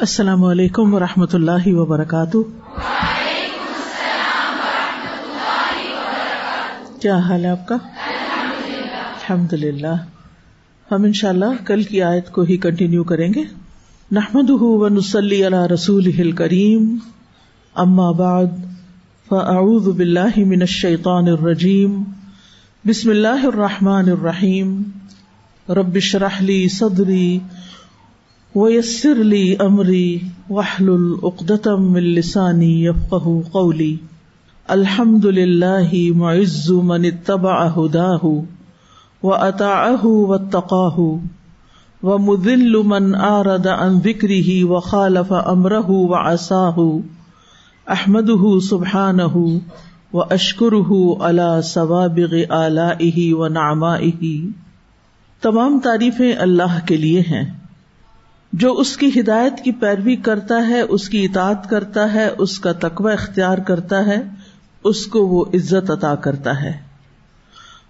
السلام علیکم و رحمۃ اللہ وبرکاتہ۔ کیا حال ہے آپ کا؟ الحمد للہ ہم ان شاء اللہ کل کی آیت کو ہی کنٹینیو کریں گے۔ نحمد نسلی اللہ رسول کریم اما بعد، فاعوذ باللہ من الشیطان الرجیم۔ بسم اللہ الرحمٰن الرحیم۔ ربش رحلی صدری۔ ویسر لی امری وحل العقدم السانی یفق قولی الحمد للہ معز من اتبع ہداہ و اطاعہ و تقاہ و مذل من آرد عن ذکرہ و خالف امرہ و عصاہ احمدہ سبحانہ و اشکرہ علی سوابغ آلائہ و نعمائہ تمام تعریفیں اللہ کے لیے ہیں۔ جو اس کی ہدایت کی پیروی کرتا ہے، اس کی اطاعت کرتا ہے، اس کا تقوی اختیار کرتا ہے، اس کو وہ عزت عطا کرتا ہے۔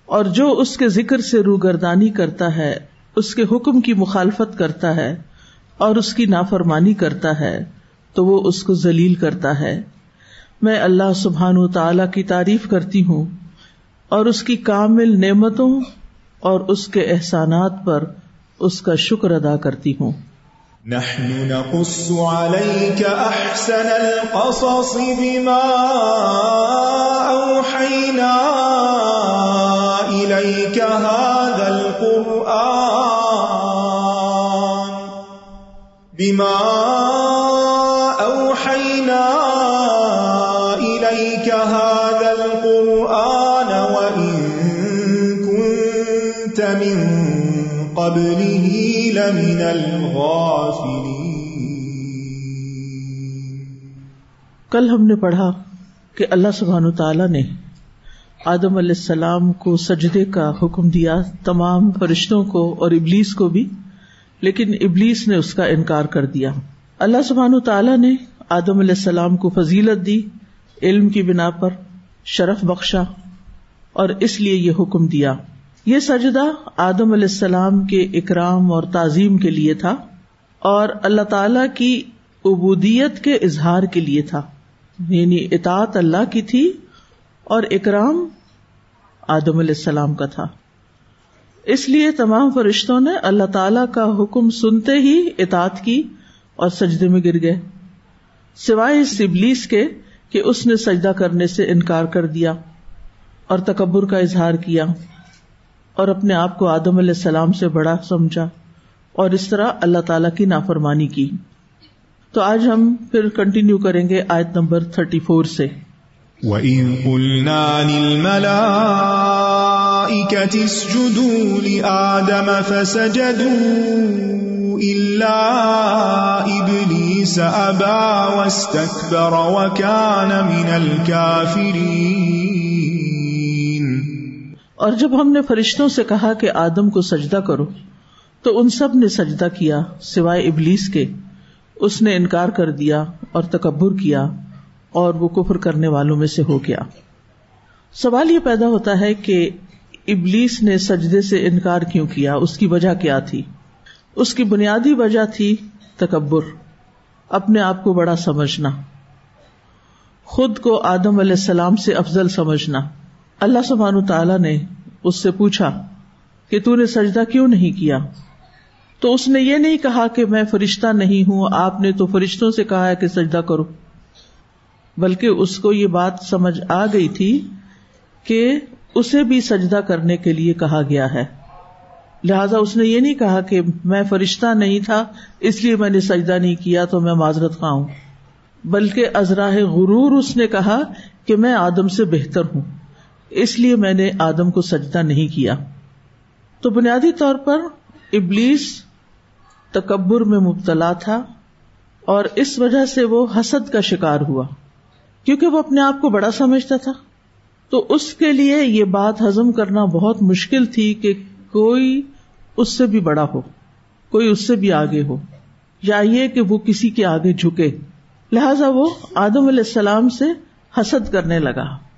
اور جو اس کے ذکر سے روگردانی کرتا ہے، اس کے حکم کی مخالفت کرتا ہے اور اس کی نافرمانی کرتا ہے، تو وہ اس کو ذلیل کرتا ہے۔ میں اللہ سبحان و تعالی کی تعریف کرتی ہوں اور اس کی کامل نعمتوں اور اس کے احسانات پر اس کا شکر ادا کرتی ہوں۔ نحن نقص عليك أحسن القصص بما أوحينا إليك هذا القرآن بما أوحينا قبله لمن کل ہم نے پڑھا کہ اللہ سبحان تعالی نے آدم علیہ السلام کو سجدے کا حکم دیا، تمام فرشتوں کو اور ابلیس کو بھی، لیکن ابلیس نے اس کا انکار کر دیا۔ اللہ سبحان تعالیٰ نے آدم علیہ السلام کو فضیلت دی علم کی بنا پر، شرف بخشا اور اس لیے یہ حکم دیا۔ یہ سجدہ آدم علیہ السلام کے اکرام اور تعظیم کے لیے تھا اور اللہ تعالی کی ابودیت کے اظہار کے لیے تھا۔ یعنی اطاط اللہ کی تھی اور اکرام آدم علیہ السلام کا تھا۔ اس لیے تمام فرشتوں نے اللہ تعالی کا حکم سنتے ہی اطاط کی اور سجدے میں گر گئے۔ سوائے اس ابلیس کے کہ اس نے سجدہ کرنے سے انکار کر دیا اور تکبر کا اظہار کیا۔ اور اپنے آپ کو آدم علیہ السلام سے بڑا سمجھا اور اس طرح اللہ تعالی کی نافرمانی کی۔ تو آج ہم پھر کنٹینیو کریں گے آیت نمبر تھرٹی فور سے۔ وَإِن قُلْنَا لِلْمَلَائِكَةِ اسْجُدُوا لِآدَمَ فَسَجَدُوا إِلَّا إِبْلِيسَ أَبَى وَاسْتَكْبَرَ وَكَانَ مِنَ الْكَافِرِينَ۔ اور جب ہم نے فرشتوں سے کہا کہ آدم کو سجدہ کرو، تو ان سب نے سجدہ کیا سوائے ابلیس کے۔ اس نے انکار کر دیا اور تکبر کیا اور وہ کفر کرنے والوں میں سے ہو گیا۔ سوال یہ پیدا ہوتا ہے کہ ابلیس نے سجدے سے انکار کیوں کیا؟ اس کی وجہ کیا تھی؟ اس کی بنیادی وجہ تھی تکبر، اپنے آپ کو بڑا سمجھنا۔ خود کو آدم علیہ السلام سے افضل سمجھنا۔ اللہ سبحان تعالیٰ نے اس سے پوچھا کہ تو نے سجدہ کیوں نہیں کیا؟ تو اس نے یہ نہیں کہا کہ میں فرشتہ نہیں ہوں، آپ نے تو فرشتوں سے کہا ہے کہ سجدہ کرو۔ بلکہ اس کو یہ بات سمجھ آ گئی تھی کہ اسے بھی سجدہ کرنے کے لیے کہا گیا ہے۔ لہذا اس نے یہ نہیں کہا کہ میں فرشتہ نہیں تھا، اس لیے میں نے سجدہ نہیں کیا تو میں معذرت خواہ ہوں۔ بلکہ ازراہ غرور اس نے کہا کہ میں آدم سے بہتر ہوں۔ اس لیے میں نے آدم کو سجدہ نہیں کیا۔ تو بنیادی طور پر ابلیس تکبر میں مبتلا تھا اور اس وجہ سے وہ حسد کا شکار ہوا۔ کیونکہ وہ اپنے آپ کو بڑا سمجھتا تھا۔ تو اس کے لیے یہ بات ہزم کرنا بہت مشکل تھی کہ کوئی اس سے بھی بڑا ہو، کوئی اس سے بھی آگے ہو، یا یہ کہ وہ کسی کے آگے جھکے۔ لہذا وہ آدم علیہ السلام سے حسد کرنے لگا۔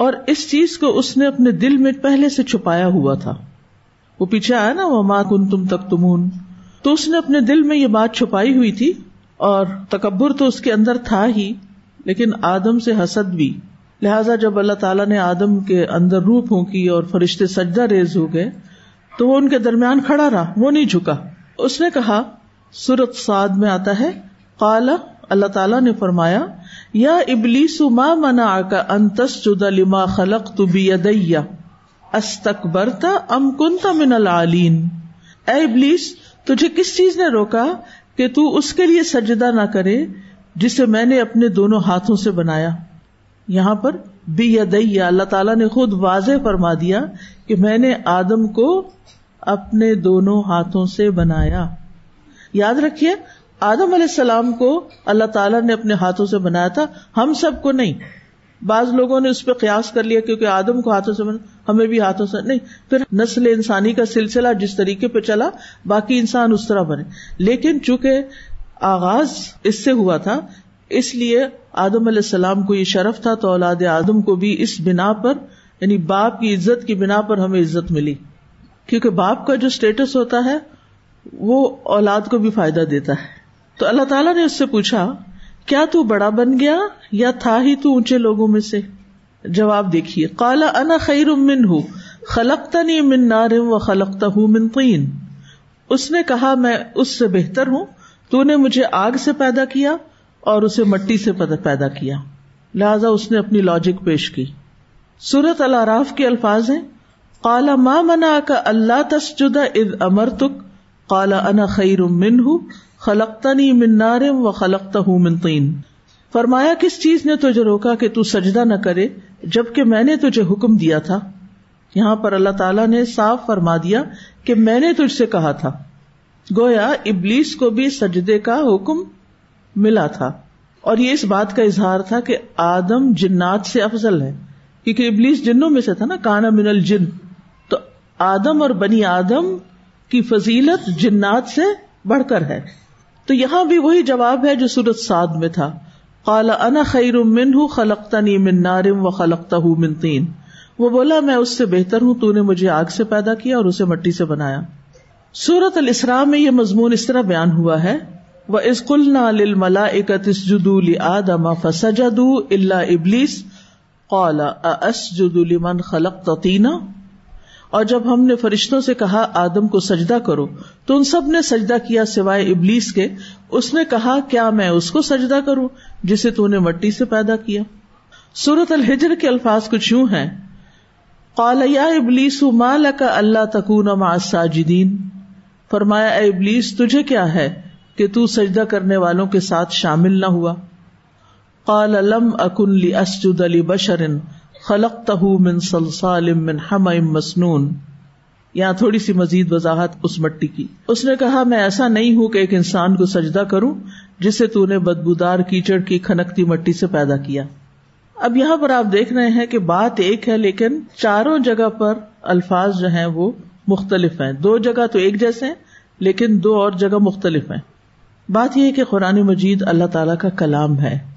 اور اس چیز کو اس نے اپنے دل میں پہلے سے چھپایا ہوا تھا۔ وہ پیچھے آیا نا وہ ماں کن تم تک تمون تو اس نے اپنے دل میں یہ بات چھپائی ہوئی تھی اور تکبر تو اس کے اندر تھا ہی، لیکن آدم سے حسد بھی۔ لہذا جب اللہ تعالیٰ نے آدم کے اندر روح پھونکی اور فرشتے سجدہ ریز ہو گئے، تو وہ ان کے درمیان کھڑا رہا، وہ نہیں جھکا۔ اس نے کہا، سورت سعد میں آتا ہے کالا اللہ تعالیٰ نے فرمایا، یا ابلیس ما منا کا انتس جدا لما خلق تو ادیا استکبرتا ام کنتا من العالین؟ اے ابلیس، تجھے کس چیز نے روکا کہ تو اس کے لیے سجدہ نہ کرے جسے میں نے اپنے دونوں ہاتھوں سے بنایا؟ یہاں پر بی یا اللہ تعالیٰ نے خود واضح فرما دیا کہ میں نے آدم کو اپنے دونوں ہاتھوں سے بنایا۔ یاد رکھیے آدم علیہ السلام کو اللہ تعالیٰ نے اپنے ہاتھوں سے بنایا تھا، ہم سب کو نہیں۔ بعض لوگوں نے اس پہ قیاس کر لیا کیونکہ آدم کو ہاتھوں سے بنا ہمیں بھی ہاتھوں سے نہیں۔ پھر نسل انسانی کا سلسلہ جس طریقے پہ چلا، باقی انسان اس طرح بنے۔ لیکن چونکہ آغاز اس سے ہوا تھا، اس لیے آدم علیہ السلام کو یہ شرف تھا تو اولاد آدم کو بھی اس بنا پر یعنی باپ کی عزت کی بنا پر ہمیں عزت ملی۔ کیونکہ باپ کا جو اسٹیٹس ہوتا ہے، وہ اولاد کو بھی فائدہ دیتا ہے۔ تو اللہ تعالیٰ نے اس سے پوچھا، کیا تو بڑا بن گیا یا تھا ہی تو اونچے لوگوں میں سے؟ جواب دیکھیے کالا انا خیر من ہوں خلقتا نہیں من نارم و خلقتا ہوں من تین اس نے کہا، میں اس سے بہتر ہوں، تو نے مجھے آگ سے پیدا کیا اور اسے مٹی سے پیدا کیا۔ لہذا اس نے اپنی لاجک پیش کی۔ سورت الراف کے الفاظ ہیں کالا ماں منا کا اللہ تسجدہ اد امر تک کالا انا خیر من ہوں خلقتا نہیں من نارم و خلقتا ہوں من تین فرمایا، کس چیز نے تجھے روکا کہ تو سجدہ نہ کرے جبکہ میں نے تجھے حکم دیا تھا؟ یہاں پر اللہ تعالیٰ نے صاف فرما دیا کہ میں نے تجھ سے کہا تھا۔ گویا، ابلیس کو بھی سجدے کا حکم ملا تھا۔ اور یہ اس بات کا اظہار تھا کہ آدم جنات سے افضل ہے۔ کیونکہ ابلیس جنوں میں سے تھا نا، کانا من الجن۔ تو آدم اور بنی آدم کی فضیلت جنات سے بڑھ کر ہے۔ تو یہاں بھی وہی جواب ہے جو سورت سعد میں تھا۔ کالا انا خیر من ہوں خلقتا نی من نارم و خلقتا ہوں من تین وہ بولا، میں اس سے بہتر ہوں، تو نے مجھے آگ سے پیدا کیا اور اسے مٹی سے بنایا۔ سورت الاسراء میں یہ مضمون اس طرح بیان ہوا ہے۔ وہ اسکل نہ ملا اکتس جدو آدم فسجد اللہ ابلیس۔ قال اسجد لمن خلق تینا اور جب ہم نے فرشتوں سے کہا، آدم کو سجدہ کرو، تو ان سب نے سجدہ کیا سوائے ابلیس کے۔ اس نے کہا، کیا میں اس کو سجدہ کروں جسے تو نے مٹی سے پیدا کیا؟ سورت الحجر کے الفاظ کچھ یوں ہیں۔ قالیا ابلیس مال کا اللہ تکون ساجدین فرمایا، اے ابلیس، تجھے کیا ہے کہ تو سجدہ کرنے والوں کے ساتھ شامل نہ ہوا؟ قال، لم اکن لی اسجد علی بشرن۔ خلق تہ من سلسال من ہم مسنون۔ یہاں تھوڑی سی مزید وضاحت اس مٹی کی۔ اس نے کہا، میں ایسا نہیں ہوں کہ ایک انسان کو سجدہ کروں، جسے تو نے بدبودار کیچڑ کی کھنکتی مٹی سے پیدا کیا۔ اب یہاں پر آپ دیکھ رہے ہیں کہ بات ایک ہے، لیکن چاروں جگہ پر الفاظ جو ہیں وہ مختلف ہیں۔ دو جگہ تو ایک جیسے ہیں، لیکن دو اور جگہ مختلف ہیں۔ بات یہ ہے کہ قرآن مجید اللہ تعالیٰ کا کلام ہے۔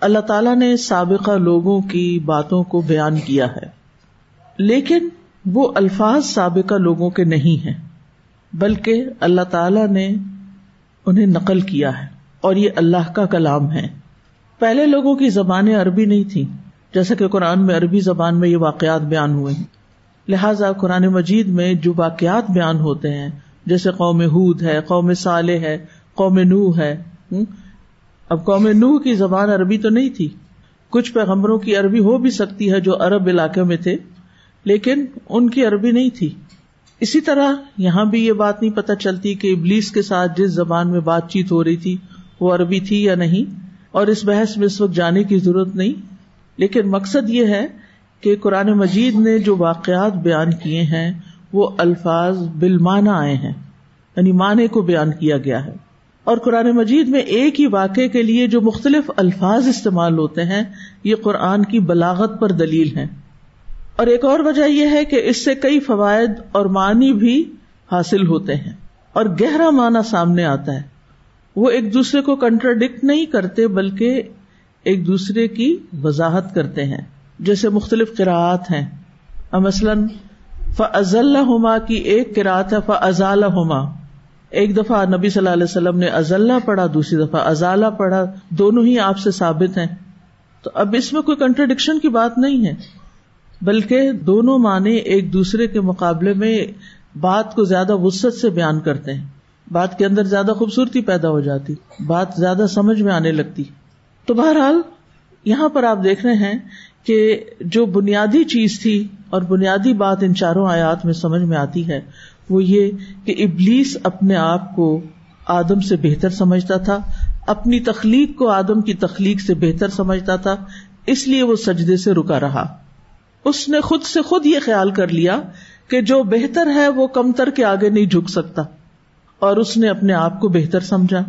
اللہ تعالیٰ نے سابقہ لوگوں کی باتوں کو بیان کیا ہے۔ لیکن وہ الفاظ سابقہ لوگوں کے نہیں ہیں، بلکہ اللہ تعالی نے انہیں نقل کیا ہے اور یہ اللہ کا کلام ہے۔ پہلے لوگوں کی زبانیں عربی نہیں تھی جیسا کہ قرآن میں عربی زبان میں یہ واقعات بیان ہوئے ہیں۔ لہٰذا قرآن مجید میں جو واقعات بیان ہوتے ہیں، جیسے قوم ہود ہے، قوم صالح ہے، قوم نو ہے اب قوم نو کی زبان عربی تو نہیں تھی۔ کچھ پیغمبروں کی عربی ہو بھی سکتی ہے جو عرب علاقے میں تھے، لیکن ان کی عربی نہیں تھی۔ اسی طرح یہاں بھی یہ بات نہیں پتہ چلتی کہ ابلیس کے ساتھ جس زبان میں بات چیت ہو رہی تھی، وہ عربی تھی یا نہیں۔ اور اس بحث میں اس وقت جانے کی ضرورت نہیں۔ لیکن مقصد یہ ہے کہ قرآن مجید نے جو واقعات بیان کیے ہیں، وہ الفاظ بالمانہ آئے ہیں یعنی معنی کو بیان کیا گیا ہے۔ اور قرآن مجید میں ایک ہی واقعے کے لیے جو مختلف الفاظ استعمال ہوتے ہیں، یہ قرآن کی بلاغت پر دلیل ہے اور ایک اور وجہ یہ ہے کہ اس سے کئی فوائد اور معنی بھی حاصل ہوتے ہیں۔ اور گہرا معنی سامنے آتا ہے۔ وہ ایک دوسرے کو کنٹراڈکٹ نہیں کرتے، بلکہ ایک دوسرے کی وضاحت کرتے ہیں۔ جیسے مختلف قراعت ہیں۔ مثلاً فضل ہوما کی ایک قرآت ہے فضال ہوما ایک دفعہ نبی صلی اللہ علیہ وسلم نے ازلہ پڑھا، دوسری دفعہ ازالہ پڑھا، دونوں ہی آپ سے ثابت ہیں۔ تو اب اس میں کوئی کنٹرڈکشن کی بات نہیں ہے۔ بلکہ دونوں معنی ایک دوسرے کے مقابلے میں بات کو زیادہ وسط سے بیان کرتے ہیں۔ بات کے اندر زیادہ خوبصورتی پیدا ہو جاتی، بات زیادہ سمجھ میں آنے لگتی۔ تو بہرحال یہاں پر آپ دیکھ رہے ہیں کہ جو بنیادی چیز تھی اور بنیادی بات ان چاروں آیات میں سمجھ میں آتی ہے وہ یہ کہ ابلیس اپنے آپ کو آدم سے بہتر سمجھتا تھا، اپنی تخلیق کو آدم کی تخلیق سے بہتر سمجھتا تھا، اس لیے وہ سجدے سے رکا رہا۔ اس نے خود سے خود یہ خیال کر لیا کہ جو بہتر ہے وہ کمتر کے آگے نہیں جھک سکتا۔ اور اس نے اپنے آپ کو بہتر سمجھا۔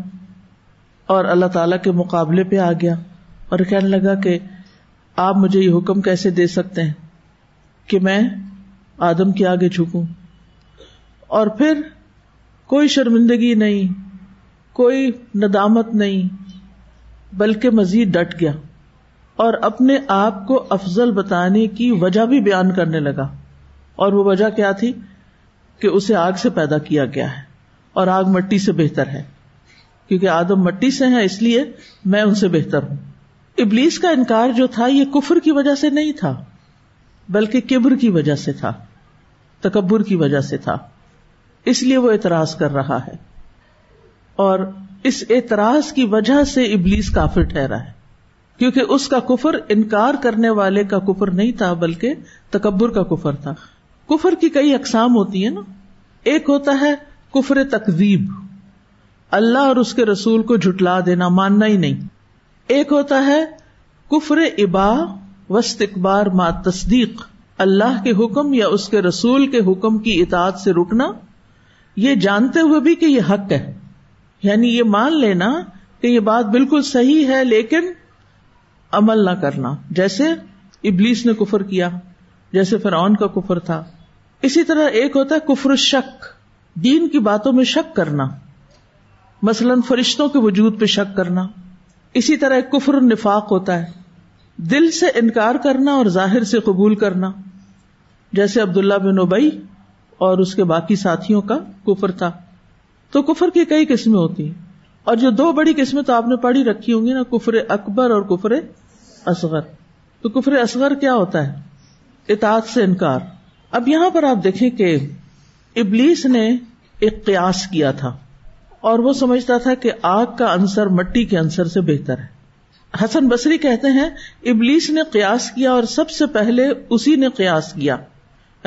اور اللہ تعالی کے مقابلے پہ آ گیا اور کہنے لگا کہ آپ مجھے یہ حکم کیسے دے سکتے ہیں کہ میں آدم کے آگے جھکوں؟ اور پھر کوئی شرمندگی نہیں، کوئی ندامت نہیں، بلکہ مزید ڈٹ گیا اور اپنے آپ کو افضل بتانے کی وجہ بھی بیان کرنے لگا۔ اور وہ وجہ کیا تھی؟ کہ اسے آگ سے پیدا کیا گیا ہے اور آگ مٹی سے بہتر ہے۔ کیونکہ آدم مٹی سے ہے اس لیے میں ان سے بہتر ہوں۔ ابلیس کا انکار جو تھا، یہ کفر کی وجہ سے نہیں تھا، بلکہ کبر کی وجہ سے تھا، تکبر کی وجہ سے تھا۔ اس لیے وہ اعتراض کر رہا ہے۔ اور اس اعتراض کی وجہ سے ابلیس کافر ٹھہرا ہے۔ کیونکہ اس کا کفر انکار کرنے والے کا کفر نہیں تھا، بلکہ تکبر کا کفر تھا۔ کفر کی کئی اقسام ہوتی ہیں نا۔ ایک ہوتا ہے کفر تقزیب اللہ اور اس کے رسول کو جھٹلا دینا، ماننا ہی نہیں۔ ایک ہوتا ہے کفر ابا وسط اقبار ما تصدیق۔ اللہ کے حکم یا اس کے رسول کے حکم کی اطاعت سے رکنا۔ یہ جانتے ہوئے بھی کہ یہ حق ہے۔ یعنی یہ مان لینا کہ یہ بات بالکل صحیح ہے، لیکن عمل نہ کرنا۔ جیسے ابلیس نے کفر کیا، جیسے فرعون کا کفر تھا۔ اسی طرح ایک ہوتا ہے کفر شک دین کی باتوں میں شک کرنا۔ مثلاً فرشتوں کے وجود پہ شک کرنا۔ اسی طرح ایک کفر نفاق ہوتا ہے، دل سے انکار کرنا اور ظاہر سے قبول کرنا۔ جیسے عبداللہ بن اوبئی اور اس کے باقی ساتھیوں کا کفر تھا۔ تو کفر کی کئی قسمیں ہوتی ہیں۔ اور جو دو بڑی قسمیں تو آپ نے پڑھی رکھی ہوں گی نا، کفر اکبر اور کفر اصغر۔ تو کفر اصغر کیا ہوتا ہے؟ اطاعت سے انکار۔ اب یہاں پر آپ دیکھیں کہ ابلیس نے ایک قیاس کیا تھا۔ اور وہ سمجھتا تھا کہ آگ کا انصر مٹی کے انصر سے بہتر ہے۔ حسن بصری کہتے ہیں، ابلیس نے قیاس کیا اور سب سے پہلے اسی نے قیاس کیا۔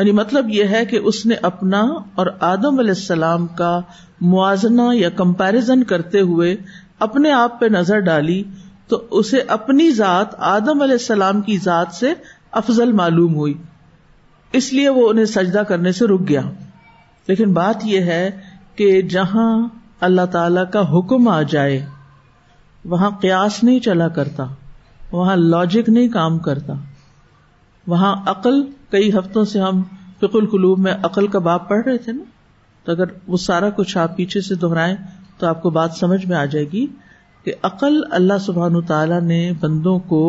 یعنی مطلب یہ ہے کہ اس نے اپنا اور آدم علیہ السلام کا موازنہ یا کمپیرزن کرتے ہوئے اپنے آپ پہ نظر ڈالی تو اسے اپنی ذات، آدم علیہ السلام کی ذات سے افضل معلوم ہوئی۔ اس لیے وہ انہیں سجدہ کرنے سے رک گیا۔ لیکن بات یہ ہے کہ جہاں اللہ تعالی کا حکم آ جائے، وہاں قیاس نہیں چلا کرتا، وہاں لاجک نہیں کام کرتا۔ وہاں عقل، کئی ہفتوں سے ہم فک القلوب میں عقل کا باپ پڑھ رہے تھے نا، تو اگر وہ سارا کچھ آپ پیچھے سے دہرائیں تو آپ کو بات سمجھ میں آ جائے گی کہ عقل اللہ سبحان تعالی نے بندوں کو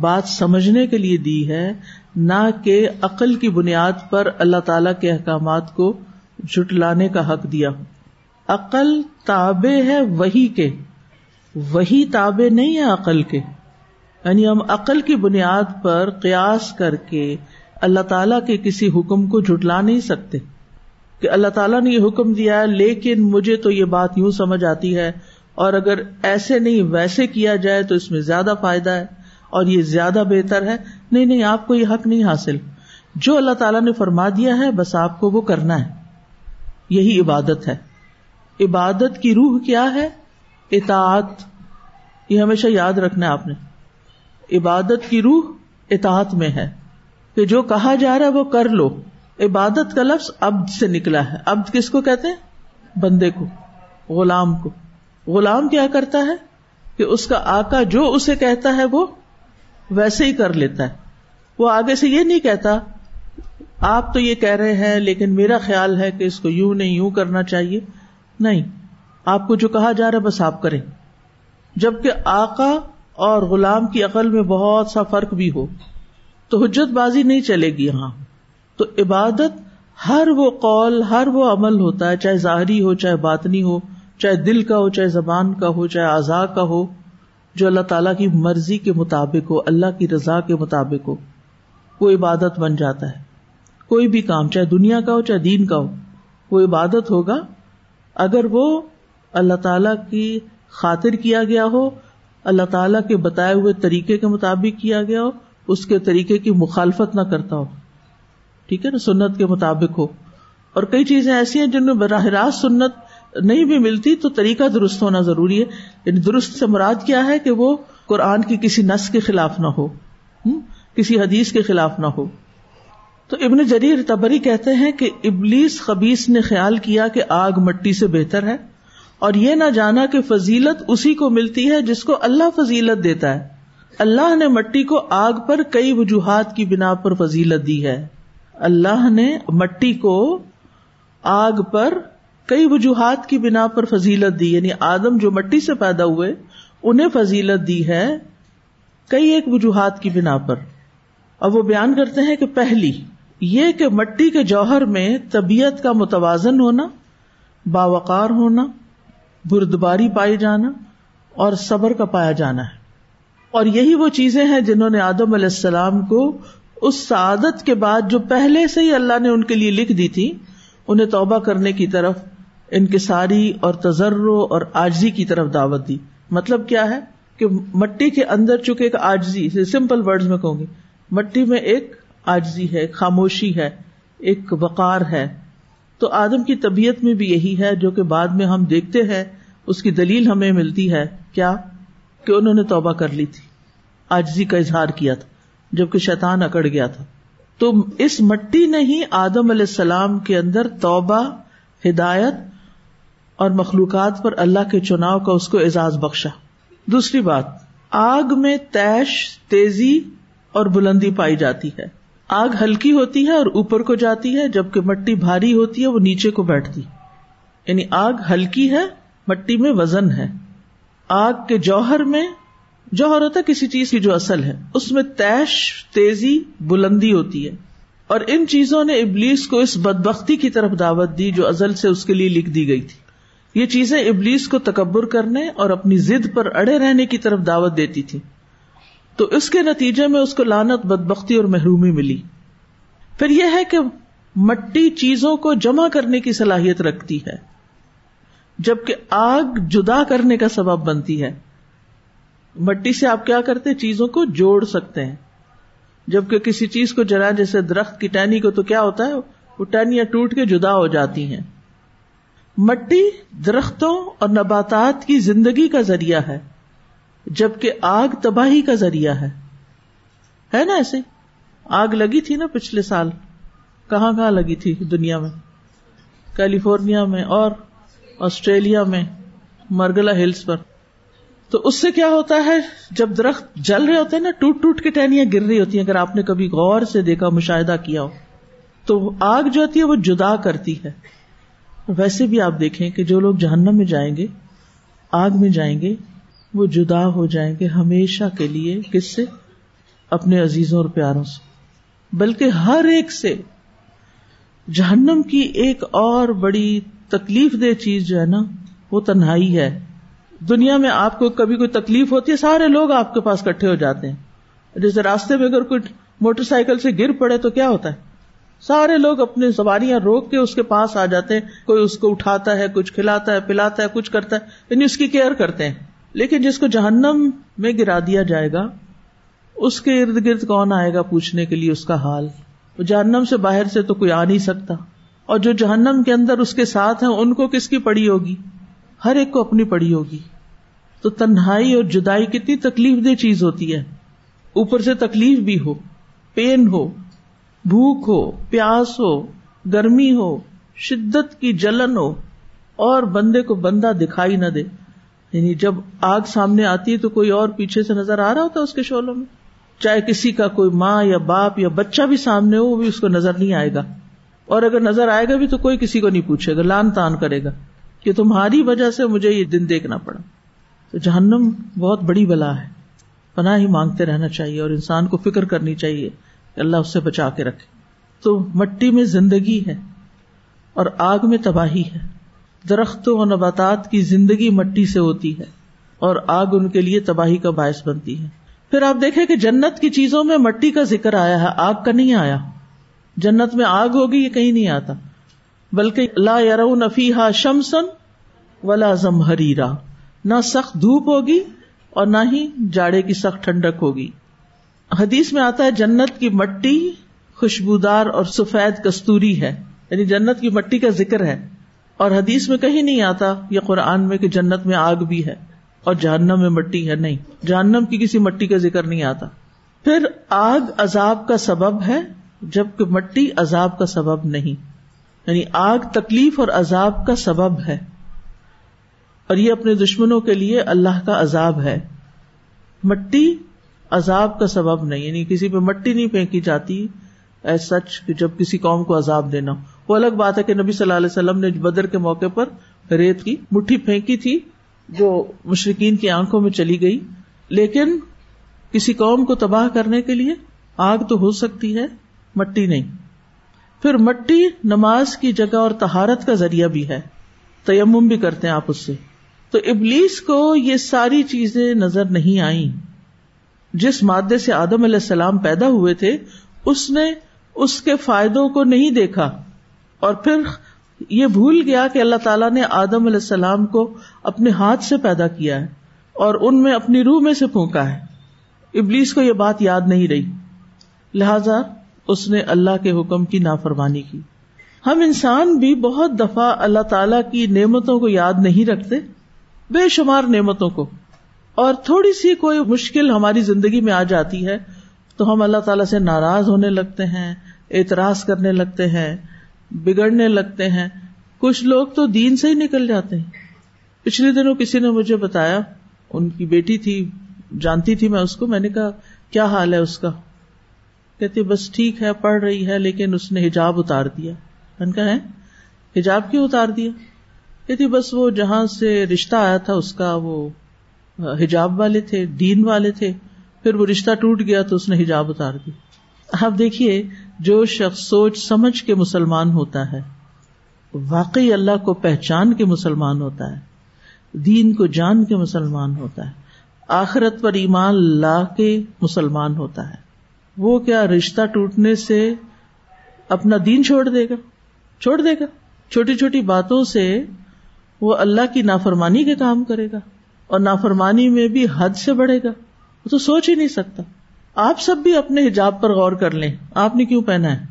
بات سمجھنے کے لیے دی ہے، نہ کہ عقل کی بنیاد پر اللہ تعالی کے احکامات کو جٹلانے کا حق دیا عقل تابے ہے وہی کے، وہی تابے نہیں ہے عقل کے۔ یعنی ہم عقل کی بنیاد پر قیاس کر کے اللہ تعالیٰ کے کسی حکم کو جٹلا نہیں سکتے کہ اللہ تعالیٰ نے یہ حکم دیا ہے، لیکن مجھے تو یہ بات یوں سمجھ آتی ہے، اور اگر ایسے نہیں ویسے کیا جائے تو اس میں زیادہ فائدہ ہے اور یہ زیادہ بہتر ہے۔ نہیں نہیں، آپ کو یہ حق نہیں حاصل۔ جو اللہ تعالیٰ نے فرما دیا ہے، بس آپ کو وہ کرنا ہے۔ یہی عبادت ہے۔ عبادت کی روح کیا ہے؟ اطاعت۔ یہ ہمیشہ یاد رکھنا ہے آپ نے۔ عبادت کی روح اطاعت میں ہے۔ کہ جو کہا جا رہا ہے وہ کر لو۔ عبادت کا لفظ ابد سے نکلا ہے۔ ابد کس کو کہتے ہیں؟ بندے کو، غلام کو۔ غلام کیا کرتا ہے؟ کہ اس کا آکا جو اسے کہتا ہے وہ ویسے ہی کر لیتا ہے۔ وہ آگے سے یہ نہیں کہتا، آپ تو یہ کہہ رہے ہیں، لیکن میرا خیال ہے کہ اس کو یوں نہیں، یوں کرنا چاہیے۔ نہیں، آپ کو جو کہا جا رہا ہے بس آپ کریں۔ جبکہ آقا اور غلام کی عقل میں بہت سا فرق بھی ہو۔ تو حجت بازی نہیں چلے گی یہاں۔ تو عبادت ہر وہ قول، ہر وہ عمل ہوتا ہے، چاہے ظاہری ہو، چاہے باطنی ہو، چاہے دل کا ہو، چاہے زبان کا ہو، چاہے اعضاء کا ہو، جو اللہ تعالیٰ کی مرضی کے مطابق ہو، اللہ کی رضا کے مطابق ہو، وہ عبادت بن جاتا ہے۔ کوئی بھی کام، چاہے دنیا کا ہو، چاہے دین کا ہو، وہ عبادت ہوگا۔ اگر وہ اللہ تعالی کی خاطر کیا گیا ہو اللہ تعالیٰ کے بتائے ہوئے طریقے کے مطابق کیا گیا ہو، اس کے طریقے کی مخالفت نہ کرتا ہو۔ ٹھیک ہے نا، سنت کے مطابق ہو۔ اور کئی چیزیں ایسی ہیں جن میں براہ راست سنت نہیں بھی ملتی، تو طریقہ درست ہونا ضروری ہے۔ یعنی درست سے مراد کیا ہے کہ وہ قرآن کی کسی نس کے خلاف نہ ہو کسی حدیث کے خلاف نہ ہو۔ تو ابن جریر تبری کہتے ہیں کہ ابلیس خبیس نے خیال کیا کہ آگ مٹی سے بہتر ہے۔ اور یہ نہ جانا کہ فضیلت اسی کو ملتی ہے جس کو اللہ فضیلت دیتا ہے۔ اللہ نے مٹی کو آگ پر کئی وجوہات کی بنا پر فضیلت دی ہے۔ اللہ نے مٹی کو آگ پر کئی وجوہات کی بنا پر فضیلت دی یعنی آدم جو مٹی سے پیدا ہوئے، انہیں فضیلت دی ہے کئی ایک وجوہات کی بنا پر۔ اور وہ بیان کرتے ہیں کہ پہلی، یہ کہ مٹی کے جوہر میں طبیعت کا متوازن ہونا، باوقار ہونا بردباری پائی جانا اور صبر کا پایا جانا ہے۔ اور یہی وہ چیزیں ہیں جنہوں نے آدم علیہ السلام کو اس سعادت کے بعد جو پہلے سے ہی اللہ نے ان کے لیے لکھ دی تھی، انہیں توبہ کرنے کی طرف انکساری اور تجرو اور آجزی کی طرف دعوت دی۔ مطلب کیا ہے؟ کہ مٹی کے اندر چکے ایک آجزی سمپل ورڈ میں کہوں گی، مٹی میں ایک آجزی ہے خاموشی ہے، ایک وقار ہے۔ تو آدم کی طبیعت میں بھی یہی ہے، جو کہ بعد میں ہم دیکھتے ہیں، اس کی دلیل ہمیں ملتی ہے۔ کیا؟ کہ انہوں نے توبہ کر لی تھی۔ آجزی کا اظہار کیا تھا، جبکہ شیطان اکڑ گیا تھا۔ تو اس مٹی نے ہی آدم علیہ السلام کے اندر توبہ، ہدایت اور مخلوقات پر اللہ کے چناؤ کا اس کو اعزاز بخشا۔ دوسری بات، آگ میں تیش، تیزی اور بلندی پائی جاتی ہے۔ آگ ہلکی ہوتی ہے اور اوپر کو جاتی ہے، جبکہ مٹی بھاری ہوتی ہے، وہ نیچے کو بیٹھتی۔ یعنی آگ ہلکی ہے، مٹی میں وزن ہے۔ آگ کے جوہر میں، جوہر ہوتا ہے کسی چیز کی جو اصل ہے۔ اس میں تیش، تیزی، بلندی ہوتی ہے۔ اور ان چیزوں نے ابلیس کو اس بدبختی کی طرف دعوت دی جو ازل سے اس کے لیے لکھ دی گئی تھی۔ یہ چیزیں ابلیس کو تکبر کرنے اور اپنی ضد پر اڑے رہنے کی طرف دعوت دیتی تھی تو اس کے نتیجے میں اس کو لانت بدبختی اور محرومی ملی۔ پھر یہ ہے کہ مٹی چیزوں کو جمع کرنے کی صلاحیت رکھتی ہے، جبکہ آگ جدا کرنے کا سبب بنتی ہے۔ مٹی سے آپ کیا کرتے چیزوں کو جوڑ سکتے ہیں۔ جبکہ کسی چیز کو جلا، جیسے درخت کی ٹہنی کو، تو کیا ہوتا ہے؟ وہ ٹہنیاں ٹوٹ کے جدا ہو جاتی ہیں۔ مٹی درختوں اور نباتات کی زندگی کا ذریعہ ہے۔ جبکہ آگ تباہی کا ذریعہ ہے۔ ہے نا ایسے؟ آگ لگی تھی نا پچھلے سال۔ کہاں کہاں لگی تھی دنیا میں؟ کیلیفورنیا میں اور آسٹریلیا میں، مرگلا ہلس پر۔ تو اس سے کیا ہوتا ہے؟ جب درخت جل رہے ہوتے ہیں نا، ٹوٹ ٹوٹ کے ٹہنیاں گر رہی ہوتی ہیں۔ اگر آپ نے کبھی غور سے دیکھا، مشاہدہ کیا ہو، تو آگ جو ہوتی ہے وہ جدا کرتی ہے۔ ویسے بھی آپ دیکھیں کہ جو لوگ جہنم میں جائیں گے، آگ میں جائیں گے وہ جدا ہو جائیں گے ہمیشہ کے لیے کس سے؟ اپنے عزیزوں اور پیاروں سے۔ بلکہ ہر ایک سے۔ جہنم کی ایک اور بڑی تکلیف دہ چیز جو ہے نا، وہ تنہائی ہے۔ دنیا میں آپ کو کبھی کوئی تکلیف ہوتی ہے، سارے لوگ آپ کے پاس کٹھے ہو جاتے ہیں۔ جیسے راستے میں اگر کوئی موٹر سائیکل سے گر پڑے تو کیا ہوتا ہے؟ سارے لوگ اپنی سواریاں روک کے اس کے پاس آ جاتے ہیں۔ کوئی اس کو اٹھاتا ہے، کچھ کھلاتا ہے، پلاتا ہے، کچھ کرتا ہے یعنی اس کی کیئر کرتے ہیں۔ لیکن جس کو جہنم میں گرا دیا جائے گا، اس کے ارد گرد کون آئے گا پوچھنے کے لیے اس کا حال؟ جہنم سے باہر سے تو کوئی آ نہیں سکتا۔ اور جو جہنم کے اندر اس کے ساتھ ہیں، ان کو کس کی پڑی ہوگی؟ ہر ایک کو اپنی پڑی ہوگی۔ تو تنہائی اور جدائی کتنی تکلیف دہ چیز ہوتی ہے۔ اوپر سے تکلیف بھی ہو، پین ہو، بھوک ہو، پیاس ہو، گرمی ہو، شدت کی جلن ہو، اور بندے کو بندہ دکھائی نہ دے۔ یعنی جب آگ سامنے آتی ہے تو کوئی اور پیچھے سے نظر آ رہا ہوتا ہے اس کے شولوں میں؟ چاہے کسی کا کوئی ماں یا باپ یا بچہ بھی سامنے ہو، وہ بھی اس کو نظر نہیں آئے گا۔ اور اگر نظر آئے گا بھی تو کوئی کسی کو نہیں پوچھے گا لان تان کرے گا کہ تمہاری وجہ سے مجھے یہ دن دیکھنا پڑا۔ تو جہنم بہت بڑی بلا ہے۔ پناہ ہی مانگتے رہنا چاہیے اور انسان کو فکر کرنی چاہیے کہ اللہ اس سے بچا کے رکھے۔ تو مٹی میں زندگی ہے اور آگ میں تباہی ہے۔ درختوں و نباتات کی زندگی مٹی سے ہوتی ہے اور آگ ان کے لیے تباہی کا باعث بنتی ہے۔ پھر آپ دیکھیں کہ جنت کی چیزوں میں مٹی کا ذکر آیا ہے، آگ کا نہیں آیا۔ جنت میں آگ ہوگی، یہ کہیں نہیں آتا۔ بلکہ لا یارو فیحا شمسن ولا زمہریرا۔ نہ سخت دھوپ ہوگی اور نہ ہی جاڑے کی سخت ٹھنڈک ہوگی۔ حدیث میں آتا ہے، جنت کی مٹی خوشبودار اور سفید کستوری ہے۔ یعنی جنت کی مٹی کا ذکر ہے۔ اور حدیث میں کہیں نہیں آتا یا قرآن میں کہ جنت میں آگ بھی ہے اور جہنم میں مٹی ہے۔ نہیں، جہنم کی کسی مٹی کا ذکر نہیں آتا۔ پھر آگ عذاب کا سبب ہے جبکہ مٹی عذاب کا سبب نہیں۔ یعنی آگ تکلیف اور عذاب کا سبب ہے۔ اور یہ اپنے دشمنوں کے لیے اللہ کا عذاب ہے۔ مٹی عذاب کا سبب نہیں یعنی کسی پہ مٹی نہیں پھینکی جاتی ایس سچ کہ جب کسی قوم کو عذاب دینا وہ الگ بات ہے کہ نبی صلی اللہ علیہ وسلم نے بدر کے موقع پر ریت کی مٹھی پھینکی تھی جو مشرقین کی آنکھوں میں چلی گئی۔ لیکن کسی قوم کو تباہ کرنے کے لیے آگ تو ہو سکتی ہے، مٹی نہیں۔ پھر مٹی نماز کی جگہ اور تہارت کا ذریعہ بھی ہے۔ تیمم بھی کرتے ہیں آپ اس سے۔ تو ابلیس کو یہ ساری چیزیں نظر نہیں آئی جس مادے سے آدم علیہ السلام پیدا ہوئے تھے، اس نے اس کے فائدوں کو نہیں دیکھا۔ اور پھر یہ بھول گیا کہ اللہ تعالیٰ نے آدم علیہ السلام کو اپنے ہاتھ سے پیدا کیا ہے اور ان میں اپنی روح میں سے پھونکا ہے۔ ابلیس کو یہ بات یاد نہیں رہی۔ لہذا اس نے اللہ کے حکم کی نافرمانی کی۔ ہم انسان بھی بہت دفعہ اللہ تعالی کی نعمتوں کو یاد نہیں رکھتے، بے شمار نعمتوں کو۔ اور تھوڑی سی کوئی مشکل ہماری زندگی میں آ جاتی ہے تو ہم اللہ تعالیٰ سے ناراض ہونے لگتے ہیں، اعتراض کرنے لگتے ہیں۔ بگڑنے لگتے ہیں۔ کچھ لوگ تو دین سے ہی نکل جاتے ہیں۔ پچھلے دنوں کسی نے مجھے بتایا، ان کی بیٹی تھی، جانتی تھی میں اس کو، میں نے کہا، کیا حال ہے اس کا؟ کہتے، بس ٹھیک ہے، پڑھ رہی ہے، لیکن اس نے حجاب اتار دیا۔ میں نے کہا ہے حجاب کیوں اتار دیا؟ کہتی بس وہ جہاں سے رشتہ آیا تھا، اس کا وہ حجاب والے تھے، دین والے تھے۔ پھر وہ رشتہ ٹوٹ گیا تو اس نے حجاب اتار دی آپ دیکھیے جو شخص سوچ سمجھ کے مسلمان ہوتا ہے، واقعی اللہ کو پہچان کے مسلمان ہوتا ہے، دین کو جان کے مسلمان ہوتا ہے، آخرت پر ایمان لا کے مسلمان ہوتا ہے۔ وہ کیا رشتہ ٹوٹنے سے اپنا دین چھوڑ دے گا؟ چھوڑ دے گا۔ چھوٹی چھوٹی باتوں سے وہ اللہ کی نافرمانی کے کام کرے گا اور نافرمانی میں بھی حد سے بڑھے گا۔ وہ تو سوچ ہی نہیں سکتا۔ آپ سب بھی اپنے حجاب پر غور کر لیں۔ آپ نے کیوں پہنا ہے؟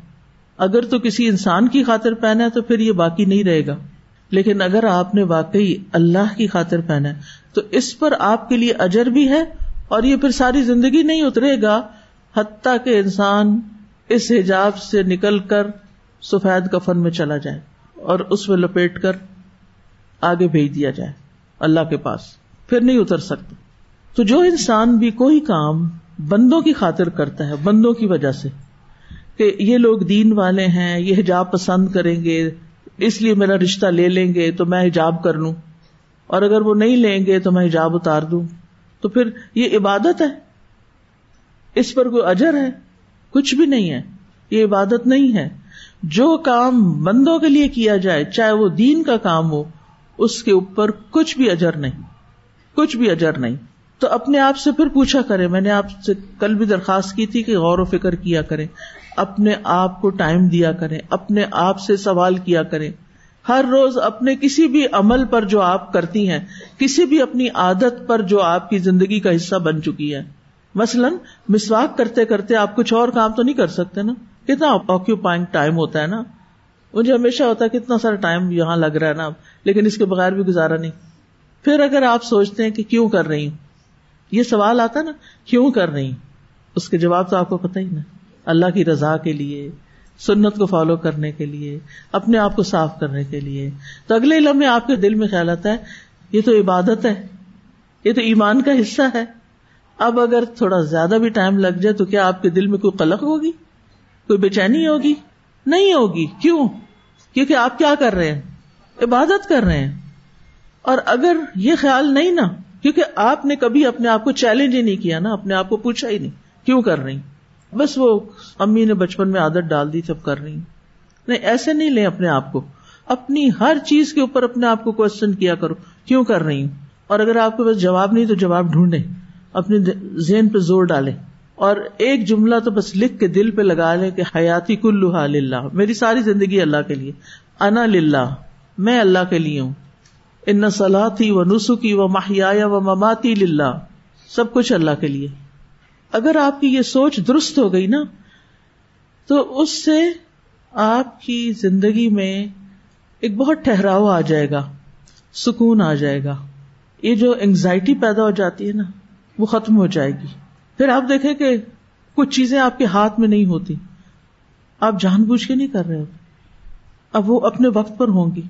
اگر تو کسی انسان کی خاطر پہنا ہے تو پھر یہ باقی نہیں رہے گا۔ لیکن اگر آپ نے واقعی اللہ کی خاطر پہنا ہے، تو اس پر آپ کے لیے اجر بھی ہے اور یہ پھر ساری زندگی نہیں اترے گا، حتیٰ کہ انسان اس حجاب سے نکل کر سفید کفن میں چلا جائے اور اس میں لپیٹ کر آگے بھیج دیا جائے۔ اللہ کے پاس پھر نہیں اتر سکتا۔ تو جو انسان بھی کوئی کام بندوں کی خاطر کرتا ہے، بندوں کی وجہ سے کہ یہ لوگ دین والے ہیں، یہ حجاب پسند کریں گے، اس لیے میرا رشتہ لے لیں گے تو میں حجاب کر لوں۔ اور اگر وہ نہیں لیں گے تو میں حجاب اتار دوں۔ تو پھر یہ عبادت ہے۔ اس پر کوئی اجر ہے؟ کچھ بھی نہیں ہے۔ یہ عبادت نہیں ہے۔ جو کام بندوں کے لیے کیا جائے، چاہے وہ دین کا کام ہو، اس کے اوپر کچھ بھی اجر نہیں۔ کچھ بھی اجر نہیں۔ تو اپنے آپ سے پھر پوچھا کرے میں نے آپ سے کل بھی درخواست کی تھی کہ غور و فکر کیا کریں۔ اپنے آپ کو ٹائم دیا کریں۔ اپنے آپ سے سوال کیا کریں۔ ہر روز اپنے کسی بھی عمل پر جو آپ کرتی ہیں، کسی بھی اپنی عادت پر جو آپ کی زندگی کا حصہ بن چکی ہے۔ مثلاً مسواک کرتے کرتے آپ کچھ اور کام تو نہیں کر سکتے نا۔ کتنا آکوپائنگ ٹائم ہوتا ہے نا۔ مجھے ہمیشہ ہوتا ہے کتنا سارا ٹائم یہاں لگ رہا ہے نا لیکن اس کے بغیر بھی گزارا نہیں۔ پھر اگر آپ سوچتے ہیں کہ کیوں کر رہی ہوں؟ یہ سوال آتا نا، کیوں کر رہی اس کے جواب تو آپ کو پتا ہی نا۔ اللہ کی رضا کے لیے، سنت کو فالو کرنے کے لیے، اپنے آپ کو صاف کرنے کے لیے۔ تو اگلے لمحے آپ کے دل میں خیال آتا ہے، یہ تو عبادت ہے، یہ تو ایمان کا حصہ ہے۔ اب اگر تھوڑا زیادہ بھی ٹائم لگ جائے تو کیا آپ کے دل میں کوئی قلق ہوگی؟ کوئی بے چینی ہوگی؟ نہیں ہوگی۔ کیوں؟ کیونکہ آپ کیا کر رہے ہیں؟ عبادت کر رہے ہیں۔ اور اگر یہ خیال نہیں نا کیونکہ آپ نے کبھی اپنے آپ کو چیلنج ہی نہیں کیا نا، اپنے آپ کو پوچھا ہی نہیں، کیوں کر رہی؟ بس وہ امی نے بچپن میں عادت ڈال دی تب کر رہی۔ نہیں، ایسے نہیں لیں اپنے آپ کو۔ اپنی ہر چیز کے اوپر اپنے آپ کو کوشچن کیا کرو، کیوں کر رہی؟ ہوں اور اگر آپ کے پاس جواب نہیں تو جواب ڈھونڈے اپنے ذہن پہ زور ڈالے اور ایک جملہ تو بس لکھ کے دل پہ لگا لے کہ حیاتی کلو للہ، میری ساری زندگی اللہ کے لیے۔ انا للہ، میں اللہ کے لیے ہوں۔ ان سلاتی و نسخی و ماہیا و مماتی للہ، سب کچھ اللہ کے لیے۔ اگر آپ کی یہ سوچ درست ہو گئی نا، تو اس سے آپ کی زندگی میں ایک بہت ٹہراؤ آ جائے گا، سکون آ جائے گا۔ یہ جو انگزائٹی پیدا ہو جاتی ہے نا، وہ ختم ہو جائے گی۔ پھر آپ دیکھیں کہ کچھ چیزیں آپ کے ہاتھ میں نہیں ہوتی۔ آپ جان بوجھ کے نہیں کر رہے ہو اب وہ اپنے وقت پر ہوں گی۔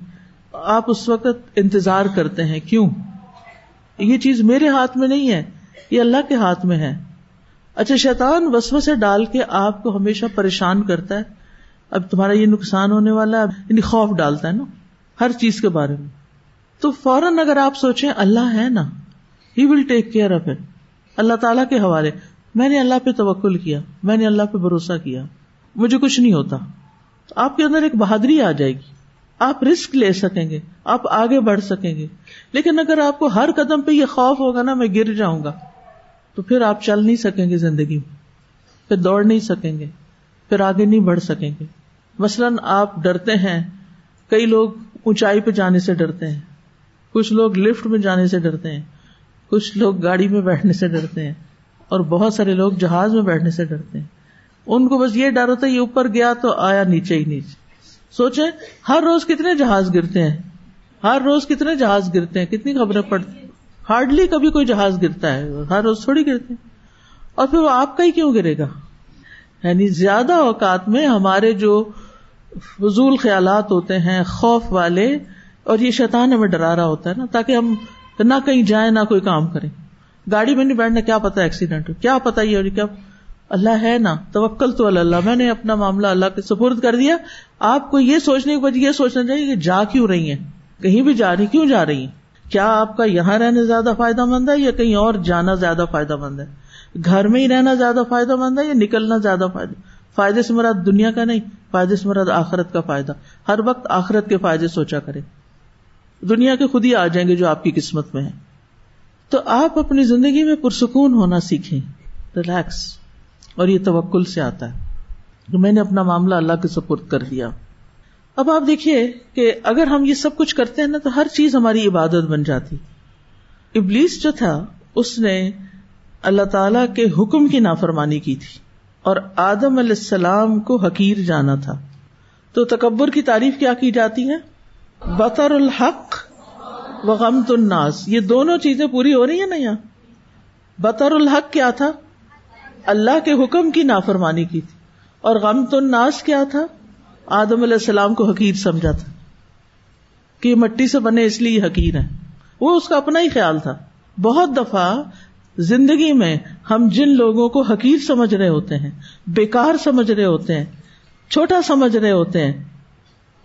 آپ اس وقت انتظار کرتے ہیں کیوں؟ یہ چیز میرے ہاتھ میں نہیں ہے، یہ اللہ کے ہاتھ میں ہے۔ اچھا شیطان وسو سے ڈال کے آپ کو ہمیشہ پریشان کرتا ہے۔ اب تمہارا یہ نقصان ہونے والا ہے یعنی خوف ڈالتا ہے نا، ہر چیز کے بارے میں۔ تو فوراً اگر آپ سوچیں اللہ ہے نا، he will take care of it. Allah تعالیٰ کے حوالے، میں نے اللہ پہ توکل کیا، میں نے اللہ پہ بھروسہ کیا، مجھے کچھ نہیں ہوتا۔ آپ کے اندر ایک بہادری آ جائے گی۔ آپ رسک لے سکیں گے، آپ آگے بڑھ سکیں گے۔ لیکن اگر آپ کو ہر قدم پہ یہ خوف ہوگا نا، میں گر جاؤں گا، تو پھر آپ چل نہیں سکیں گے زندگی میں۔ پھر دوڑ نہیں سکیں گے، پھر آگے نہیں بڑھ سکیں گے۔ مثلاً آپ ڈرتے ہیں، کئی لوگ اونچائی پہ جانے سے ڈرتے ہیں، کچھ لوگ لفٹ میں جانے سے ڈرتے ہیں، کچھ لوگ گاڑی میں بیٹھنے سے ڈرتے ہیں، اور بہت سارے لوگ جہاز میں بیٹھنے سے ڈرتے ہیں۔ ان کو بس یہ ڈر ہوتا ہے، یہ اوپر گیا تو آیا نیچے ہی نیچے۔ سوچے ہر روز کتنے جہاز گرتے ہیں؟ ہر روز کتنے جہاز گرتے ہیں؟ کتنی خبریں پڑتی ہارڈلی کبھی کوئی جہاز گرتا ہے، ہر روز تھوڑی گرتے اور پھر وہ آپ کا ہی کیوں گرے گا؟ یعنی زیادہ اوقات میں ہمارے جو فضول خیالات ہوتے ہیں، خوف والے، اور یہ شیطان ہمیں ڈرا رہا ہوتا ہے نا، تاکہ ہم نہ کہیں جائیں، نہ کوئی کام کریں۔ گاڑی میں نہیں بیٹھنا، کیا پتا ایکسیڈنٹ ہو، کیا پتا یہ کیا۔ اللہ ہے نا، توکل تو اللہ، میں نے اپنا معاملہ اللہ کے سپرد کر دیا۔ آپ کو یہ سوچنے کے بعد یہ سوچنا چاہیے کہ جا کیوں رہی ہیں؟ کہیں بھی جا رہی کیوں جا رہی ہیں؟ کیا آپ کا یہاں رہنا زیادہ فائدہ مند ہے یا کہیں اور جانا زیادہ فائدہ مند ہے؟ گھر میں ہی رہنا زیادہ فائدہ مند ہے یا نکلنا زیادہ فائدہ؟ فائدے سے مراد دنیا کا نہیں، فائدے سے مراد آخرت کا فائدہ۔ ہر وقت آخرت کے فائدے سوچا کرے دنیا کے خود ہی آ جائیں گے جو آپ کی قسمت میں ہے تو آپ اپنی زندگی میں پرسکون ہونا سیکھیں۔ ریلیکس۔ اور یہ توکل سے آتا ہے۔ میں نے اپنا معاملہ اللہ کے سپرد کر دیا اب آپ دیکھیے کہ اگر ہم یہ سب کچھ کرتے ہیں نا تو ہر چیز ہماری عبادت بن جاتی۔ ابلیس جو تھا، اس نے اللہ تعالی کے حکم کی نافرمانی کی تھی اور آدم علیہ السلام کو حقیر جانا تھا۔ تو تکبر کی تعریف کیا کی جاتی ہے؟ بطر الحق و غمت الناس۔ یہ دونوں چیزیں پوری ہو رہی ہیں نا یہاں۔ بطر الحق کیا تھا؟ اللہ کے حکم کی نافرمانی کی تھی۔ اور غمت الناس کیا تھا؟ آدم علیہ السلام کو حقیر سمجھا تھا کہ یہ مٹی سے بنے اس لیے حقیر ہے وہ اس کا اپنا ہی خیال تھا۔ بہت دفعہ زندگی میں ہم جن لوگوں کو حقیر سمجھ رہے ہوتے ہیں، بیکار سمجھ رہے ہوتے ہیں، چھوٹا سمجھ رہے ہوتے ہیں،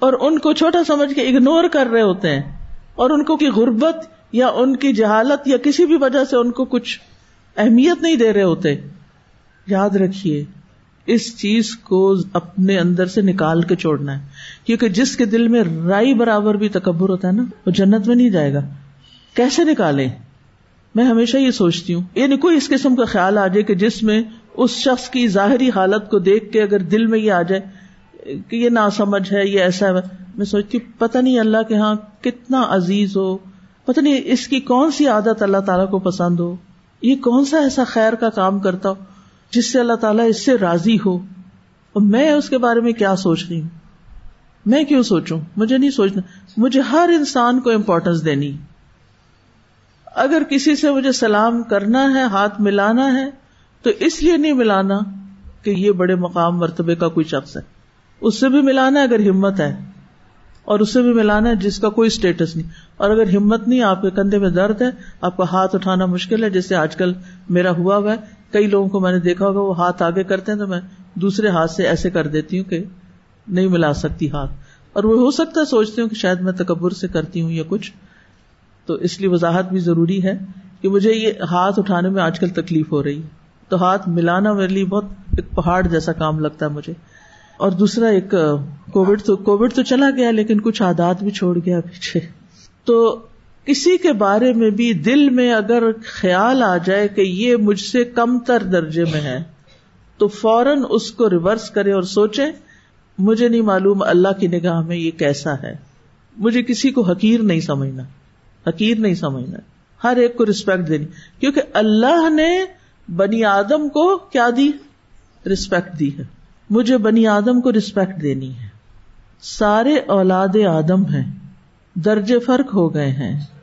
اور ان کو چھوٹا سمجھ کے اگنور کر رہے ہوتے ہیں، اور ان کو کی غربت یا ان کی جہالت یا کسی بھی وجہ سے ان کو کچھ اہمیت نہیں دے رہے ہوتے، یاد رکھیے۔ اس چیز کو اپنے اندر سے نکال کے چھوڑنا ہے۔ کیونکہ جس کے دل میں رائی برابر بھی تکبر ہوتا ہے نا، وہ جنت میں نہیں جائے گا۔ کیسے نکالے میں ہمیشہ یہ سوچتی ہوں۔ یعنی کوئی اس قسم کا خیال آ جائے کہ جس میں اس شخص کی ظاہری حالت کو دیکھ کے اگر دل میں یہ آ جائے کہ یہ نا سمجھ ہے، یہ ایسا ہے۔ میں سوچتی ہوں، پتہ نہیں اللہ کے ہاں کتنا عزیز ہو۔ پتہ نہیں اس کی کون سی عادت اللہ تعالیٰ کو پسند ہو۔ یہ کون سا ایسا خیر کا کام کرتا ہو؟ جس سے اللہ تعالیٰ اس سے راضی ہو۔ اور میں اس کے بارے میں کیا سوچ رہی ہوں؟ میں کیوں سوچوں؟ مجھے نہیں سوچنا۔ مجھے ہر انسان کو امپورٹینس دینی۔ اگر کسی سے مجھے سلام کرنا ہے، ہاتھ ملانا ہے، تو اس لیے نہیں ملانا کہ یہ بڑے مقام مرتبے کا کوئی شخص ہے۔ اس سے بھی ملانا ہے اگر ہمت ہے۔ اور اسے بھی ملانا ہے جس کا کوئی اسٹیٹس نہیں۔ اور اگر ہمت نہیں، آپ کے کندھے میں درد ہے، آپ کا ہاتھ اٹھانا مشکل ہے، جیسے آج کل میرا ہوا ہوا ہے کئی لوگوں کو میں نے دیکھا ہوگا وہ ہاتھ آگے کرتے ہیں تو میں دوسرے ہاتھ سے ایسے کر دیتی ہوں کہ نہیں ملا سکتی ہاتھ۔ اور وہ ہو سکتا ہے سوچتی ہوں کہ شاید میں تکبر سے کرتی ہوں یا کچھ۔ تو اس لیے وضاحت بھی ضروری ہے کہ مجھے یہ ہاتھ اٹھانے میں آج کل تکلیف ہو رہی ہے۔ تو ہاتھ ملانا میرے لیے بہت ایک پہاڑ جیسا کام لگتا ہے مجھے۔ اور دوسرا ایک کووڈ تو کووڈ تو چلا گیا لیکن کچھ عادات بھی چھوڑ گیا پیچھے۔ تو کسی کے بارے میں بھی دل میں اگر خیال آ جائے کہ یہ مجھ سے کم تر درجے میں ہے، تو فوراً اس کو ریورس کرے اور سوچے مجھے نہیں معلوم اللہ کی نگاہ میں یہ کیسا ہے۔ مجھے کسی کو حقیر نہیں سمجھنا، حقیر نہیں سمجھنا۔ ہر ایک کو ریسپیکٹ دینی۔ کیونکہ اللہ نے بنی آدم کو کیا دی؟ ریسپیکٹ دی ہے۔ مجھے بنی آدم کو ریسپیکٹ دینی ہے۔ سارے اولاد آدم ہیں، درجے فرق ہو گئے ہیں۔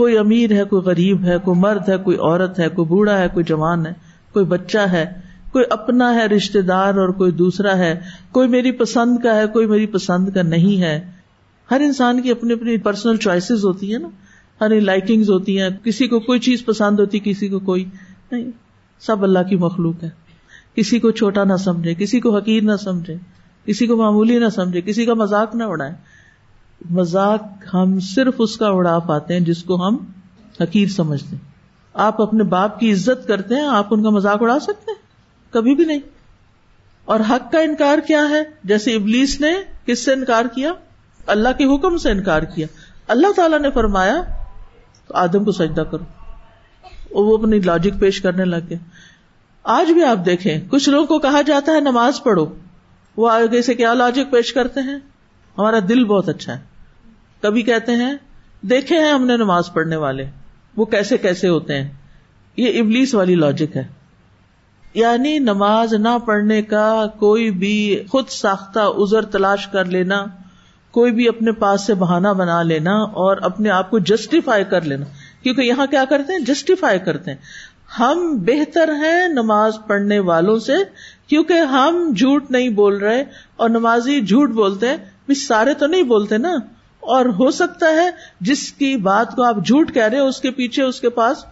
کوئی امیر ہے، کوئی غریب ہے، کوئی مرد ہے، کوئی عورت ہے، کوئی بوڑھا ہے، کوئی جوان ہے، کوئی بچہ ہے، کوئی اپنا ہے رشتے دار اور کوئی دوسرا ہے، کوئی میری پسند کا ہے، کوئی میری پسند کا نہیں ہے۔ ہر انسان کی اپنی اپنی پرسنل چوائسیز ہوتی ہیں نا۔ ہر لائکنگ ہوتی ہیں۔ کسی کو کوئی چیز پسند ہوتی، کسی کو کوئی نہیں۔ سب اللہ کی مخلوق ہے۔ کسی کو چھوٹا نہ سمجھے، کسی کو حقیر نہ سمجھے، کسی کو معمولی نہ سمجھے، کسی کا مذاق نہ اڑائے۔ مذاق ہم صرف اس کا اڑا پاتے ہیں جس کو ہم حقیر سمجھتے ہیں۔ آپ اپنے باپ کی عزت کرتے ہیں، آپ ان کا مذاق اڑا سکتے ہیں۔ کبھی بھی نہیں۔ اور حق کا انکار کیا ہے؟ جیسے ابلیس نے کس سے انکار کیا؟ اللہ کے حکم سے انکار کیا۔ اللہ تعالیٰ نے فرمایا تو آدم کو سجدہ کرو۔ وہ اپنی لاجک پیش کرنے لگ گیا آج بھی آپ دیکھیں، کچھ لوگوں کو کہا جاتا ہے، نماز پڑھو۔ وہ آگے سے کیا لاجک پیش کرتے ہیں؟ ہمارا دل بہت اچھا ہے۔ کبھی کہتے ہیں، دیکھے ہیں ہم نے نماز پڑھنے والے، وہ کیسے کیسے ہوتے ہیں؟ یہ ابلیس والی لاجک ہے۔ یعنی نماز نہ پڑھنے کا کوئی بھی خود ساختہ ازر تلاش کر لینا، کوئی بھی اپنے پاس سے بہانا بنا لینا اور اپنے آپ کو جسٹیفائی کر لینا۔ کیونکہ یہاں کیا کرتے ہیں؟ جسٹیفائی کرتے ہیں۔ ہم بہتر ہیں نماز پڑھنے والوں سے کیونکہ ہم جھوٹ نہیں بول رہے اور نمازی جھوٹ بولتے ہیں۔ سارے تو نہیں بولتے نا؟ اور ہو سکتا ہے جس کی بات کو آپ جھوٹ کہہ رہے ہو اس کے پیچھے، اس کے پاس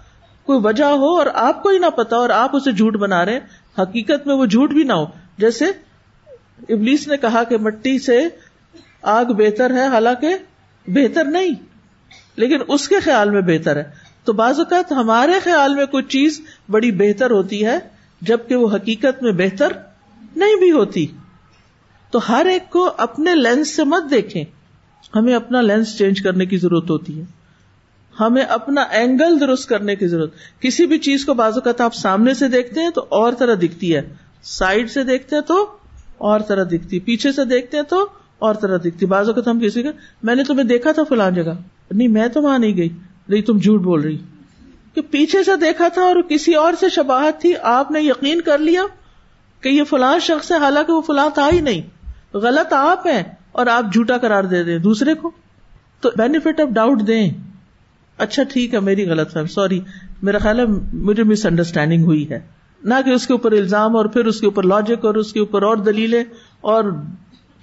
کوئی وجہ ہو اور آپ کو ہی نہ پتا اور آپ اسے جھوٹ بنا رہے حقیقت میں وہ جھوٹ بھی نہ ہو۔ جیسے ابلیس نے کہا کہ مٹی سے آگ بہتر ہے، حالانکہ بہتر نہیں، لیکن اس کے خیال میں بہتر ہے۔ تو بعض اوقات ہمارے خیال میں کوئی چیز بڑی بہتر ہوتی ہے، جبکہ وہ حقیقت میں بہتر نہیں بھی ہوتی۔ تو ہر ایک کو اپنے لینس سے مت دیکھیں۔ ہمیں اپنا لینس چینج کرنے کی ضرورت ہوتی ہے۔ ہمیں اپنا اینگل درست کرنے کی ضرورت۔ کسی بھی چیز کو بعض اوقات آپ سامنے سے دیکھتے ہیں تو اور طرح دکھتی ہے۔ سائڈ سے دیکھتے ہیں تو اور طرح دکھتی پیچھے سے دیکھتے ہیں تو اور طرح دکھتی بعض اوقات ہم کسی کا میں نے تمہیں دیکھا تھا فلان جگہ۔ نہیں، میں تو وہاں نہیں گئی۔ نہیں تم جھوٹ بول رہی۔ کہ پیچھے سے دیکھا تھا اور کسی اور سے شباہت تھی، آپ نے یقین کر لیا کہ یہ فلاں شخص ہے، حالانکہ وہ فلاں تھا ہی نہیں۔ غلط آپ ہیں۔ اور آپ جھوٹا کرار دے دیں دوسرے کو؟ تو بینیفٹ آف ڈاؤٹ دیں۔ اچھا ٹھیک ہے، میری غلط فہم سوری میرا خیال ہے، مجھے مس انڈرسٹینڈنگ ہوئی ہے۔ نہ کہ اس کے اوپر الزام اور پھر اس کے اوپر لاجک اور اس کے اوپر اور دلیلیں اور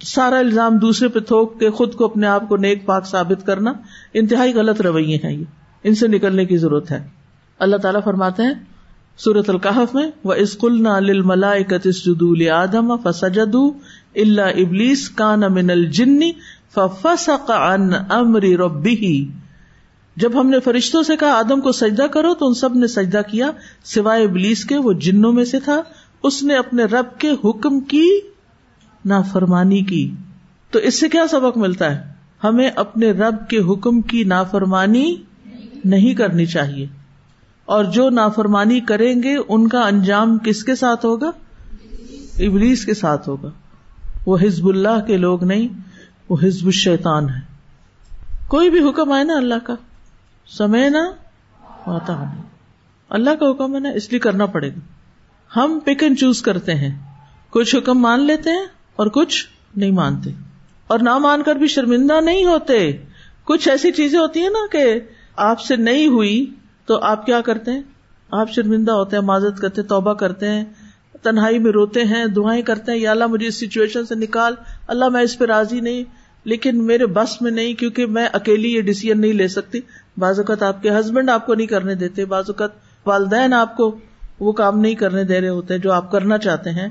سارا الزام دوسرے پہ تھوک کے خود کو اپنے آپ کو نیک پاک ثابت کرنا۔ انتہائی غلط رویے ہیں یہ۔ ان سے نکلنے کی ضرورت ہے۔ اللہ تعالیٰ فرماتے ہیں سورت القحف میں وہ اسکول نہ ملا اکتس جدول آدم فسجد اللہ ابلیس کان من الجنی ففسق عن امر ربه۔ جب ہم نے فرشتوں سے کہا، آدم کو سجدہ کرو، تو ان سب نے سجدہ کیا، سوائے ابلیس کے، وہ جنوں میں سے تھا۔ اس نے اپنے رب کے حکم کی نافرمانی کی۔ تو اس سے کیا سبق ملتا ہے؟ ہمیں اپنے رب کے حکم کی نافرمانی نہیں کرنی چاہیے۔ اور جو نافرمانی کریں گے، ان کا انجام کس کے ساتھ ہوگا؟ ابلیس کے ساتھ ہوگا۔ وہ ہزب اللہ کے لوگ نہیں، وہ ہزب الشیطان ہے۔ کوئی بھی حکم آئے نا اللہ کا، سمے نا آتا نہیں اللہ کا حکم ہے نا، اس لیے کرنا پڑے گا۔ ہم پک اینڈ چوز کرتے ہیں۔ کچھ حکم مان لیتے ہیں اور کچھ نہیں مانتے۔ اور نہ مان کر بھی شرمندہ نہیں ہوتے۔ کچھ ایسی چیزیں ہوتی ہیں نا کہ آپ سے نہیں ہوئی تو آپ کیا کرتے ہیں؟ آپ شرمندہ ہوتے ہیں، معذرت کرتے توبہ کرتے ہیں۔ تنہائی میں روتے ہیں، دعائیں کرتے ہیں، یا اللہ مجھے اس سچویشن سے نکال۔ اللہ میں اس پہ راضی نہیں، لیکن میرے بس میں نہیں، کیونکہ میں اکیلی یہ ڈیسیزن نہیں لے سکتی۔ بعض اوقات آپ کے ہسبینڈ آپ کو نہیں کرنے دیتے، بعض اوقات والدین آپ کو وہ کام نہیں کرنے دے رہے ہوتے جو آپ کرنا چاہتے ہیں۔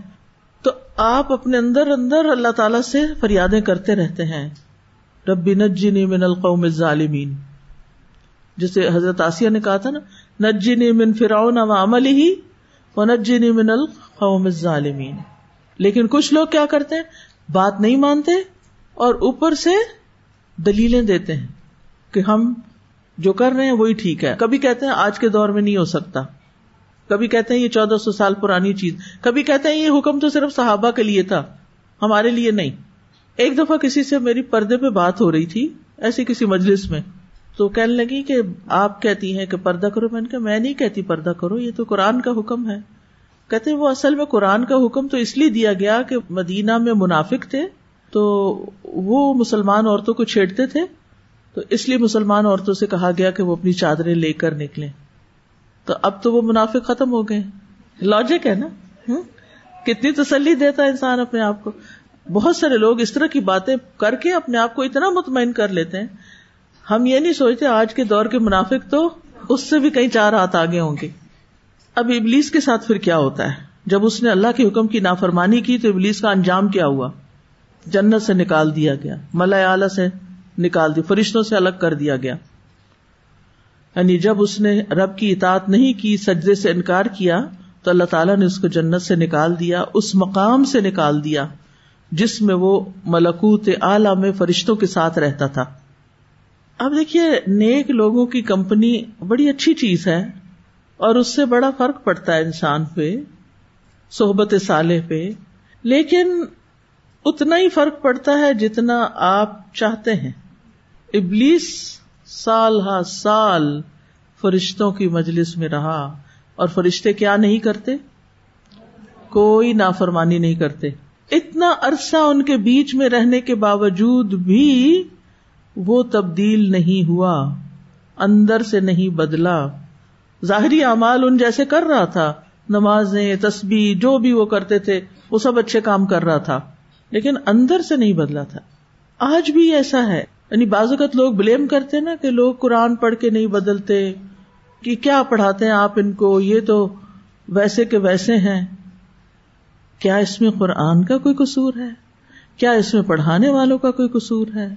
تو آپ اپنے اندر اندر اللہ تعالی سے فریادیں کرتے رہتے ہیں۔ ربی نجنی من القوم الظالمین۔ جسے حضرت آسیہ نے کہا تھا نا، نجنی من فرعون و عمل ہی ونجنی من القوم الظالمین۔ لیکن کچھ لوگ کیا کرتے ہیں؟ بات نہیں مانتے اور اوپر سے دلیلیں دیتے ہیں کہ ہم جو کر رہے ہیں وہی ٹھیک ہے۔ کبھی کہتے ہیں آج کے دور میں نہیں ہو سکتا۔ کبھی کہتے ہیں یہ چودہ سو سال پرانی چیز۔ کبھی کہتے ہیں یہ حکم تو صرف صحابہ کے لیے تھا، ہمارے لیے نہیں۔ ایک دفعہ کسی سے میری پردے پہ بات ہو رہی تھی، ایسی کسی مجلس میں۔ تو کہنے لگی کہ آپ کہتی ہیں کہ پردہ کرو۔ میں نے کہا، میں نہیں کہتی پردہ کرو، یہ تو قرآن کا حکم ہے۔ کہتے وہ اصل میں قرآن کا حکم تو اس لیے دیا گیا کہ مدینہ میں منافق تھے تو وہ مسلمان عورتوں کو چھیڑتے تھے تو اس لیے مسلمان عورتوں سے کہا گیا کہ وہ اپنی چادریں لے کر نکلیں تو اب تو وہ منافق ختم ہو گئے لاجک ہے نا؟ کتنی تسلی دیتا ہے انسان اپنے آپ کو بہت سارے لوگ اس طرح کی باتیں کر کے اپنے آپ کو اتنا مطمئن کر لیتے ہیں ہم یہ نہیں سوچتے آج کے دور کے منافق تو اس سے بھی کئی چار ہاتھ آگے ہوں گے اب ابلیس کے ساتھ پھر کیا ہوتا ہے؟ جب اس نے اللہ کے حکم کی نافرمانی کی تو ابلیس کا انجام کیا ہوا؟ جنت سے نکال دیا گیا ملا اعلی سے نکال دی، فرشتوں سے الگ کر دیا گیا۔ یعنی جب اس نے رب کی اطاعت نہیں کی، سجدے سے انکار کیا، تو اللہ تعالیٰ نے اس کو جنت سے نکال دیا، اس مقام سے نکال دیا، جس میں وہ ملکوت اعلی میں فرشتوں کے ساتھ رہتا تھا۔ اب دیکھیے، نیک لوگوں کی کمپنی بڑی اچھی چیز ہے۔ اور اس سے بڑا فرق پڑتا ہے انسان پہ، صحبت سالے پہ۔ لیکن اتنا ہی فرق پڑتا ہے جتنا آپ چاہتے ہیں۔ ابلیس سال ہا سال فرشتوں کی مجلس میں رہا اور فرشتے کیا نہیں کرتے؟ کوئی نافرمانی نہیں کرتے۔ اتنا عرصہ ان کے بیچ میں رہنے کے باوجود بھی وہ تبدیل نہیں ہوا، اندر سے نہیں بدلا۔ ظاہری اعمال ان جیسے کر رہا تھا۔ نمازیں، تسبیح، جو بھی وہ کرتے تھے، وہ سب اچھے کام کر رہا تھا۔ لیکن اندر سے نہیں بدلا تھا۔ آج بھی ایسا ہے۔ یعنی بعض اوقات لوگ بلیم کرتے نا کہ لوگ قرآن پڑھ کے نہیں بدلتے، کہ کیا پڑھاتے ہیں آپ ان کو؟ یہ تو ویسے کے ویسے ہیں۔ کیا اس میں قرآن کا کوئی قصور ہے؟ کیا اس میں پڑھانے والوں کا کوئی قصور ہے؟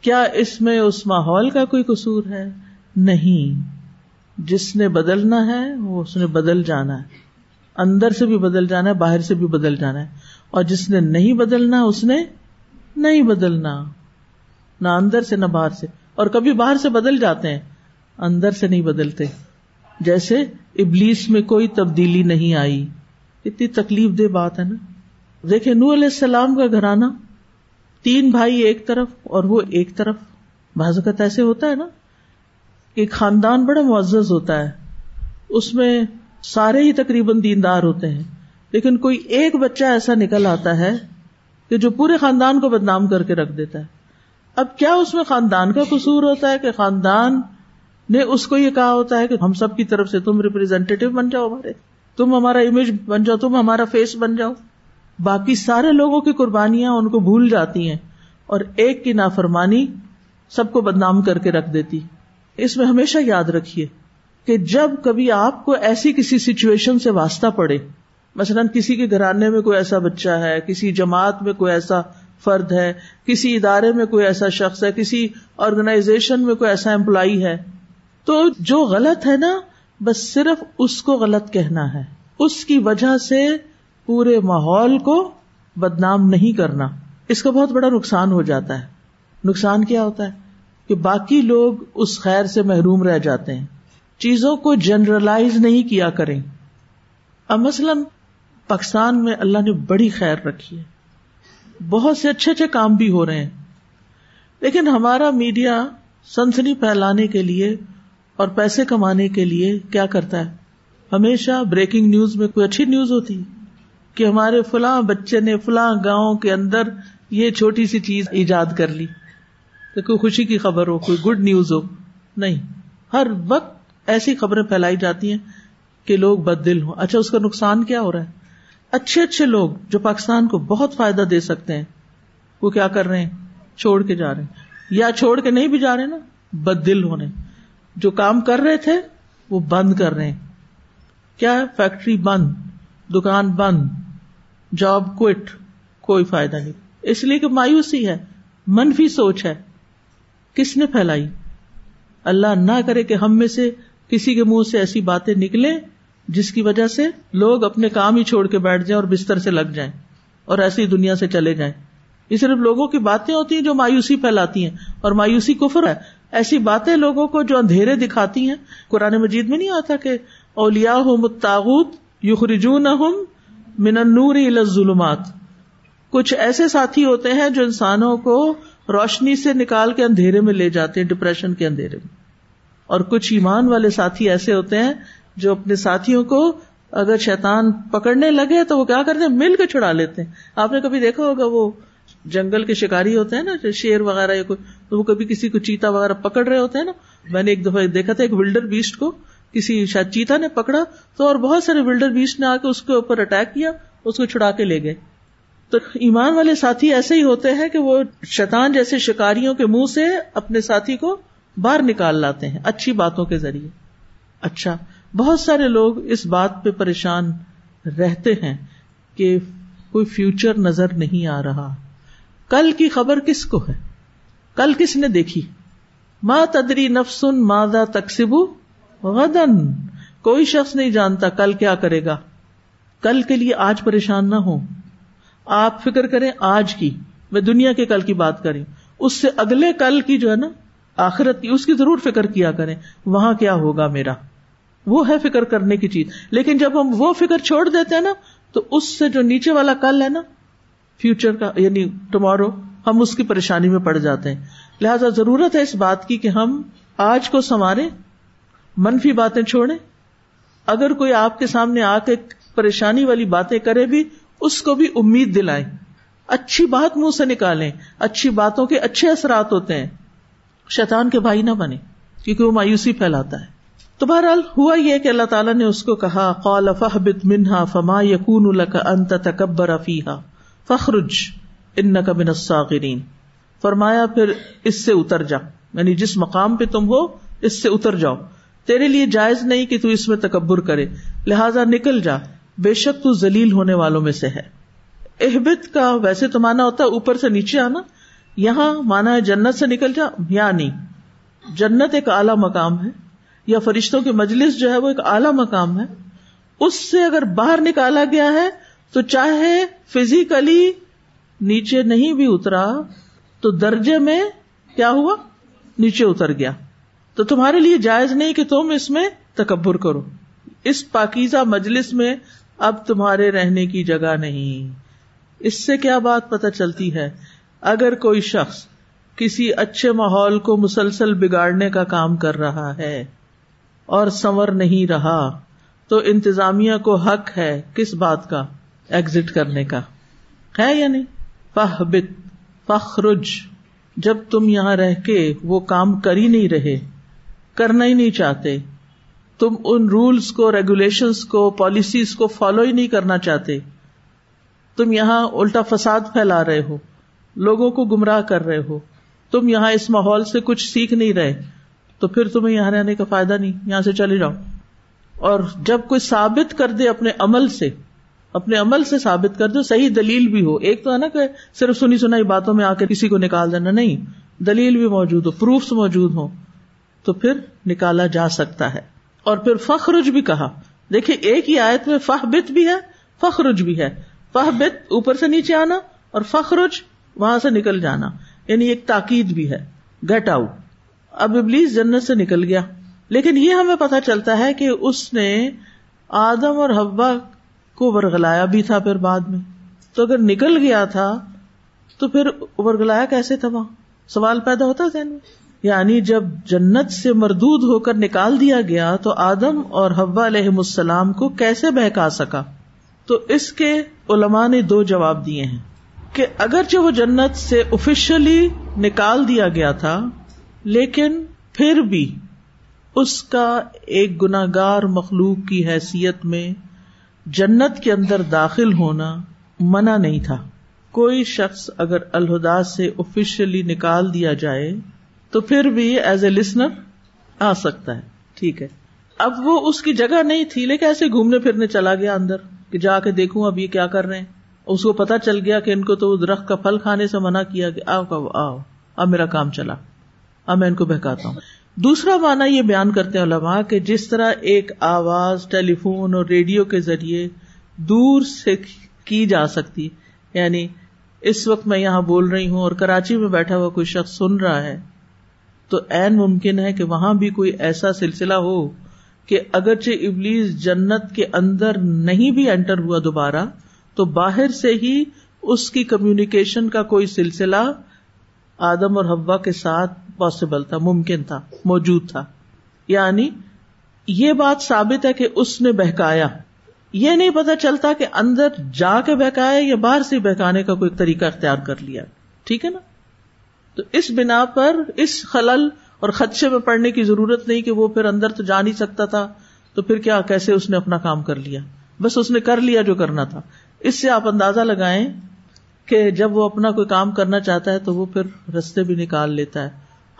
کیا اس میں اس ماحول کا کوئی قصور ہے؟ نہیں۔ جس نے بدلنا ہے، وہ اس نے بدل جانا ہے۔ اندر سے بھی بدل جانا ہے، باہر سے بھی بدل جانا ہے۔ اور جس نے نہیں بدلنا، اس نے نہیں بدلنا۔ نہ اندر سے، نہ باہر سے۔ اور کبھی باہر سے بدل جاتے ہیں، اندر سے نہیں بدلتے۔ جیسے ابلیس میں کوئی تبدیلی نہیں آئی۔ اتنی تکلیف دہ بات ہے نا۔ دیکھے نور علیہ السلام کا گھرانہ، تین بھائی ایک طرف اور وہ ایک طرف۔ بعض اوقات ایسے ہوتا ہے نا۔ کہ خاندان بڑا معزز ہوتا ہے۔ اس میں سارے ہی تقریباً دیندار ہوتے ہیں۔ لیکن کوئی ایک بچہ ایسا نکل آتا ہے کہ جو پورے خاندان کو بدنام کر کے رکھ دیتا ہے۔ اب کیا اس میں خاندان کا قصور ہوتا ہے کہ خاندان نے اس کو یہ کہا ہوتا ہے کہ ہم سب کی طرف سے تم ریپرزینٹیو بن جاؤ ہمارے۔ تم ہمارا امیج بن جاؤ، تم ہمارا فیس بن جاؤ۔ باقی سارے لوگوں کی قربانیاں ان کو بھول جاتی ہیں اور ایک کی نافرمانی سب کو بدنام کر کے رکھ دیتی۔ اس میں ہمیشہ یاد رکھیے کہ جب کبھی آپ کو ایسی کسی سچویشن سے واسطہ پڑے، مثلاً کسی کے گھرانے میں کوئی ایسا بچہ ہے، کسی جماعت میں کوئی ایسا فرد ہے، کسی ادارے میں کوئی ایسا شخص ہے، کسی آرگنائزیشن میں کوئی ایسا امپلائی ہے، تو جو غلط ہے نا، بس صرف اس کو غلط کہنا ہے۔ اس کی وجہ سے پورے ماحول کو بدنام نہیں کرنا۔ اس کا بہت بڑا نقصان ہو جاتا ہے۔ نقصان کیا ہوتا ہے؟ کہ باقی لوگ اس خیر سے محروم رہ جاتے ہیں۔ چیزوں کو جنرلائز نہیں کیا کریں۔ اب مثلاً پاکستان میں اللہ نے بڑی خیر رکھی ہے۔ بہت سے اچھے اچھے کام بھی ہو رہے ہیں۔ لیکن ہمارا میڈیا سنسنی پھیلانے کے لیے اور پیسے کمانے کے لیے کیا کرتا ہے؟ ہمیشہ بریکنگ نیوز میں کوئی اچھی نیوز ہوتی کہ ہمارے فلاں بچے نے فلاں گاؤں کے اندر یہ چھوٹی سی چیز ایجاد کر لی۔ کہ کوئی خوشی کی خبر ہو، کوئی گڈ نیوز ہو۔ نہیں، ہر وقت ایسی خبریں پھیلائی جاتی ہیں کہ لوگ بد دل ہوں۔ اچھا اس کا نقصان کیا ہو رہا ہے؟ اچھے اچھے لوگ جو پاکستان کو بہت فائدہ دے سکتے ہیں، وہ کیا کر رہے ہیں؟ چھوڑ کے جا رہے ہیں۔ یا چھوڑ کے نہیں بھی جا رہے نا بد دل ہونے۔ جو کام کر رہے تھے، وہ بند کر رہے ہیں۔ کیا فیکٹری بند، دکان بند، جاب کوٹ، کوئی فائدہ نہیں۔ اس لیے کہ مایوسی ہے، منفی سوچ ہے۔ کس نے پھیلائی؟ اللہ نہ کرے کہ ہم میں سے کسی کے منہ سے ایسی باتیں نکلے جس کی وجہ سے لوگ اپنے کام ہی چھوڑ کے بیٹھ جائیں اور بستر سے لگ جائیں اور ایسی دنیا سے چلے جائیں۔ یہ صرف لوگوں کی باتیں ہوتی ہیں جو مایوسی پھیلاتی ہیں اور مایوسی کفر ہے۔ ایسی باتیں لوگوں کو جو اندھیرے دکھاتی ہیں۔ قرآن مجید میں نہیں آتا کہ اولیا متاغت یخرجون من النور الى الظلمات۔ کچھ ایسے ساتھی ہوتے ہیں جو انسانوں کو روشنی سے نکال کے اندھیرے میں لے جاتے ہیں ڈپریشن کے اندھیرے میں۔ اور کچھ ایمان والے ساتھی ایسے ہوتے ہیں جو اپنے ساتھیوں کو اگر شیطان پکڑنے لگے تو وہ کیا کرتے ہیں؟ مل کے چھڑا لیتے ہیں۔ آپ نے کبھی دیکھا ہوگا وہ جنگل کے شکاری ہوتے ہیں نا شیر وغیرہ یا کوئی، تو وہ کبھی کسی کو چیتا وغیرہ پکڑ رہے ہوتے ہیں نا۔ میں نے ایک دفعہ دیکھا تھا، ایک ولڈر بیسٹ کو کسی شاید چیتا نے پکڑا تو اور بہت سارے ولڈر بیسٹ نے آ کے اس کے اوپر اٹیک کیا، اس کو چھڑا کے لے گئے۔ تو ایمان والے ساتھی ایسے ہی ہوتے ہیں کہ وہ شیطان جیسے شکاریوں کے منہ سے اپنے ساتھی کو باہر نکال لاتے ہیں، اچھی باتوں کے ذریعے۔ اچھا بہت سارے لوگ اس بات پہ پریشان رہتے ہیں کہ کوئی فیوچر نظر نہیں آ رہا۔ کل کی خبر کس کو ہے؟ کل کس نے دیکھی؟ ماں تدری نفسن مادہ تقسیب غدن کوئی شخص نہیں جانتا کل کیا کرے گا۔ کل کے لیے آج پریشان نہ ہو آپ فکر کریں آج کی، میں دنیا کے کل کی بات کریں۔ اس سے اگلے کل کی جو ہے نا، آخرت کی، اس کی ضرور فکر کیا کریں۔ وہاں کیا ہوگا میرا؟ وہ ہے فکر کرنے کی چیز۔ لیکن جب ہم وہ فکر چھوڑ دیتے ہیں نا، تو اس سے جو نیچے والا کل ہے نا فیوچر کا یعنی ٹمورو ہم اس کی پریشانی میں پڑ جاتے ہیں۔ لہذا ضرورت ہے اس بات کی کہ ہم آج کو سنوارے منفی باتیں چھوڑیں۔ اگر کوئی آپ کے سامنے آ کے پریشانی والی باتیں کرے بھی اس کو بھی امید دلائیں۔ اچھی بات منہ سے نکالیں۔ اچھی باتوں کے اچھے اثرات ہوتے ہیں۔ شیطان کے بھائی نہ بنے، کیونکہ وہ مایوسی پھیلاتا ہے۔ تو بہرحال ہوا یہ کہ اللہ تعالیٰ نے اس کو کہا، قال فہبت منہا فما یقون انت تکبر فیحا فخرج ان کا من الصاغرین۔ فرمایا، پھر اس سے اتر جا۔ یعنی جس مقام پہ تم ہو، اس سے اتر جاؤ۔ تیرے لیے جائز نہیں کہ تو اس میں تکبر کرے، لہذا نکل جا۔ بے شک تو ذلیل ہونے والوں میں سے ہے۔ احبت کا ویسے تو مانا ہوتا ہے اوپر سے نیچے آنا، یہاں مانا ہے جنت سے نکل جا یا نہیں جنت ایک اعلی مقام ہے، یا فرشتوں کی مجلس جو ہے وہ ایک اعلی مقام ہے۔ اس سے اگر باہر نکالا گیا ہے، تو چاہے فزیکلی نیچے نہیں بھی اترا، تو درجے میں کیا ہوا؟ نیچے اتر گیا۔ تو تمہارے لیے جائز نہیں کہ تم اس میں تکبر کرو۔ اس پاکیزہ مجلس میں اب تمہارے رہنے کی جگہ نہیں۔ اس سے کیا بات پتہ چلتی ہے؟ اگر کوئی شخص کسی اچھے ماحول کو مسلسل بگاڑنے کا کام کر رہا ہے اور سنور نہیں رہا، تو انتظامیہ کو حق ہے کس بات کا؟ ایگزٹ کرنے کا۔ ہے یا نہیں؟ فہ بت فخرج جب تم یہاں رہ کے وہ کام کر ہی نہیں رہے، کرنا ہی نہیں چاہتے تم ان رولس کو ریگولیشنس کو پالیسیز کو فالو ہی نہیں کرنا چاہتے۔ تم یہاں الٹا فساد پھیلا رہے ہو۔ لوگوں کو گمراہ کر رہے ہو۔ تم یہاں اس ماحول سے کچھ سیکھ نہیں رہے۔ تو پھر تمہیں یہاں رہنے کا فائدہ نہیں۔ یہاں سے چلے جاؤ۔ اور جب کوئی ثابت کر دے اپنے عمل سے، اپنے عمل سے ثابت کر دو صحیح دلیل بھی ہو۔ ایک تو ہے نا کہ صرف سنی سنائی باتوں میں آ کر کسی کو نکال دینا نہیں۔ دلیل بھی موجود ہو پروفس موجود ہو تو پھر نکالا جا سکتا ہے۔ اور پھر فخرج بھی کہا۔ دیکھیے ایک ہی آیت میں فہ بت بھی ہے، فخرج بھی ہے۔ فہ بت اوپر سے نیچے آنا اور فخرج وہاں سے نکل جانا۔ یعنی ایک تاکید بھی ہے۔ گٹ آؤٹ۔ اب ابلیس جنت سے نکل گیا۔ لیکن یہ ہمیں پتا چلتا ہے کہ اس نے آدم اور ہبا کو ورگلایا بھی تھا پھر بعد میں۔ تو اگر نکل گیا تھا، تو پھر ورگلایا کیسے تھا وہاں؟ سوال پیدا ہوتا ذہن میں؟ یعنی جب جنت سے مردود ہو کر نکال دیا گیا تو آدم اور حبا علیہ السلام کو کیسے بہکا سکا؟ تو اس کے علماء نے دو جواب دیے ہیں کہ اگرچہ وہ جنت سے آفیشلی نکال دیا گیا تھا، لیکن پھر بھی اس کا ایک گناگار مخلوق کی حیثیت میں جنت کے اندر داخل ہونا منع نہیں تھا۔ کوئی شخص اگر الہدا سے آفیشلی نکال دیا جائے تو پھر بھی ایز اے لسنر آ سکتا ہے۔ ٹھیک ہے۔ اب وہ اس کی جگہ نہیں تھی، لیکن ایسے گھومنے پھرنے چلا گیا اندر کہ جا کے دیکھوں اب یہ کیا کر رہے ہیں۔ اس کو پتا چل گیا کہ ان کو تو درخت کا پھل کھانے سے منع کیا گیا۔ آؤ آؤ اب میرا کام چلا۔ اب میں ان کو بہکاتا ہوں۔ دوسرا مانا یہ بیان کرتے ہیں علماء کہ جس طرح ایک آواز، ٹیلی فون اور ریڈیو کے ذریعے دور سے کی جا سکتی یعنی اس وقت میں یہاں بول رہی ہوں اور کراچی میں بیٹھا ہوا کوئی شخص سن رہا ہے۔ تو این ممکن ہے کہ وہاں بھی کوئی ایسا سلسلہ ہو کہ اگرچہ ابلیس جنت کے اندر نہیں بھی انٹر ہوا دوبارہ، تو باہر سے ہی اس کی کمیونیکیشن کا کوئی سلسلہ آدم اور ہوا کے ساتھ پاسبل تھا، ممکن تھا، موجود تھا۔ یعنی یہ بات ثابت ہے کہ اس نے بہکایا۔ یہ نہیں پتا چلتا کہ اندر جا کے بہکایا یا باہر سے بہکانے کا کوئی طریقہ اختیار کر لیا۔ ٹھیک ہے نا؟ تو اس بنا پر اس خلل اور خدشے میں پڑنے کی ضرورت نہیں کہ وہ پھر اندر تو جا نہیں سکتا تھا، تو پھر کیا، کیسے اس نے اپنا کام کر لیا؟ بس اس نے کر لیا جو کرنا تھا۔ اس سے آپ اندازہ لگائیں کہ جب وہ اپنا کوئی کام کرنا چاہتا ہے تو وہ پھر رستے بھی نکال لیتا ہے۔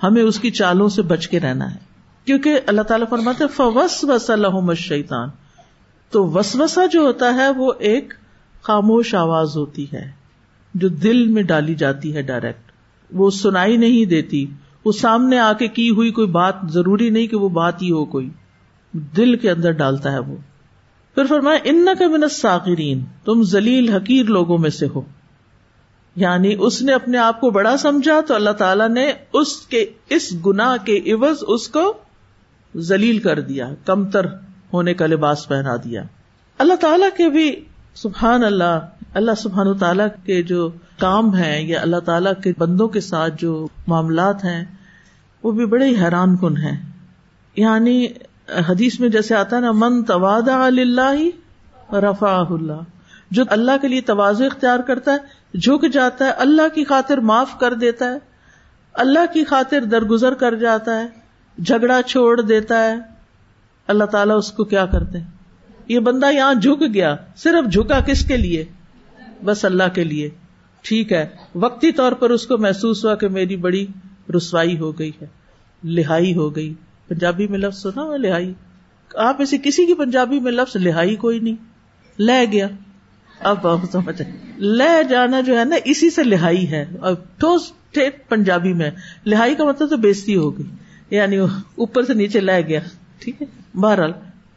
ہمیں اس کی چالوں سے بچ کے رہنا ہے۔ کیونکہ اللہ تعالیٰ فرماتے فوس وس الحم شیطان تو وسوسا جو ہوتا ہے وہ ایک خاموش آواز ہوتی ہے، جو دل میں ڈالی جاتی ہے ڈائریکٹ۔ وہ سنائی نہیں دیتی۔ وہ سامنے آ کے کی ہوئی کوئی بات ضروری نہیں کہ وہ بات ہی ہو کوئی۔ دل کے اندر ڈالتا ہے وہ۔ پھر فرمایا ان کا من ساکرین تم ذلیل حقیر لوگوں میں سے ہو۔ یعنی اس نے اپنے آپ کو بڑا سمجھا تو اللہ تعالیٰ نے اس کے، اس گنا کے عوض اس کو ذلیل کر دیا، کمتر ہونے کا لباس پہنا دیا۔ اللہ تعالیٰ کے بھی، سبحان اللہ اللہ سبحان تعالیٰ کے جو کام ہے یا اللہ تعالیٰ کے بندوں کے ساتھ جو معاملات ہیں، وہ بھی بڑے حیران کن ہیں۔ یعنی حدیث میں جیسے آتا ہے نا، من تواد اللہ رفا اللہ جو اللہ کے لیے توازو اختیار کرتا ہے، جھک جاتا ہے، اللہ کی خاطر معاف کر دیتا ہے، اللہ کی خاطر درگزر کر جاتا ہے، جھگڑا چھوڑ دیتا ہے۔ اللہ تعالیٰ اس کو کیا کرتے ہیں؟ یہ بندہ یہاں جھک گیا، صرف جھکا کس کے لیے؟ بس اللہ کے لیے۔ ٹھیک ہے، وقتی طور پر اس کو محسوس ہوا کہ میری بڑی رسوائی ہو گئی ہے، لہائی ہو گئی۔ پنجابی میں لفظ سنا ہوا لہائی۔ آپ ایسے کسی کی پنجابی میں لفظ لہائی کوئی نہیں۔ لے گیا۔ اب سمجھ لے جانا جو ہے نا، اسی سے لہائی ہے۔ ٹھوس پنجابی میں۔ لہائی کا مطلب تو بےزتی ہو گئی۔ یعنی اوپر سے نیچے لے گیا۔ ٹھیک ہے۔ بہرحال،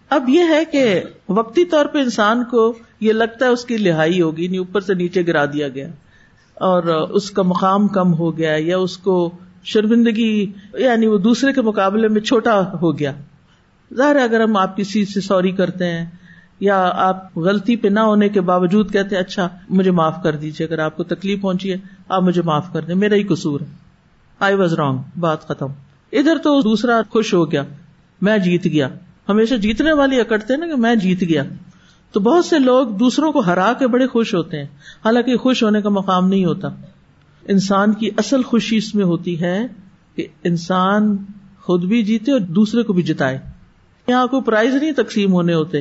اب یہ ہے کہ وقتی طور پہ انسان کو یہ لگتا ہے اس کی لہائی ہوگی یعنی اوپر سے نیچے گرا دیا گیا۔ اور اس کا مقام کم ہو گیا یا اس کو شرمندگی یعنی وہ دوسرے کے مقابلے میں چھوٹا ہو گیا۔ ظاہر اگر ہم آپ کسی سے سوری کرتے ہیں یا آپ غلطی پہ نہ ہونے کے باوجود کہتے ہیں اچھا مجھے معاف کر دیجیے اگر آپ کو تکلیف پہنچی ہے، آپ مجھے معاف کر دیں، میرا ہی قصور ہے۔ آئی واز رانگ بات ختم۔ ادھر تو دوسرا خوش ہو گیا، میں جیت گیا۔ ہمیشہ جیتنے والی اکڑتے نا کہ میں جیت گیا۔ تو بہت سے لوگ دوسروں کو ہرا کے بڑے خوش ہوتے ہیں۔ حالانکہ خوش ہونے کا مقام نہیں ہوتا۔ انسان کی اصل خوشی اس میں ہوتی ہے کہ انسان خود بھی جیتے اور دوسرے کو بھی جتائے۔ یہاں کوئی پرائز نہیں تقسیم ہونے ہوتے۔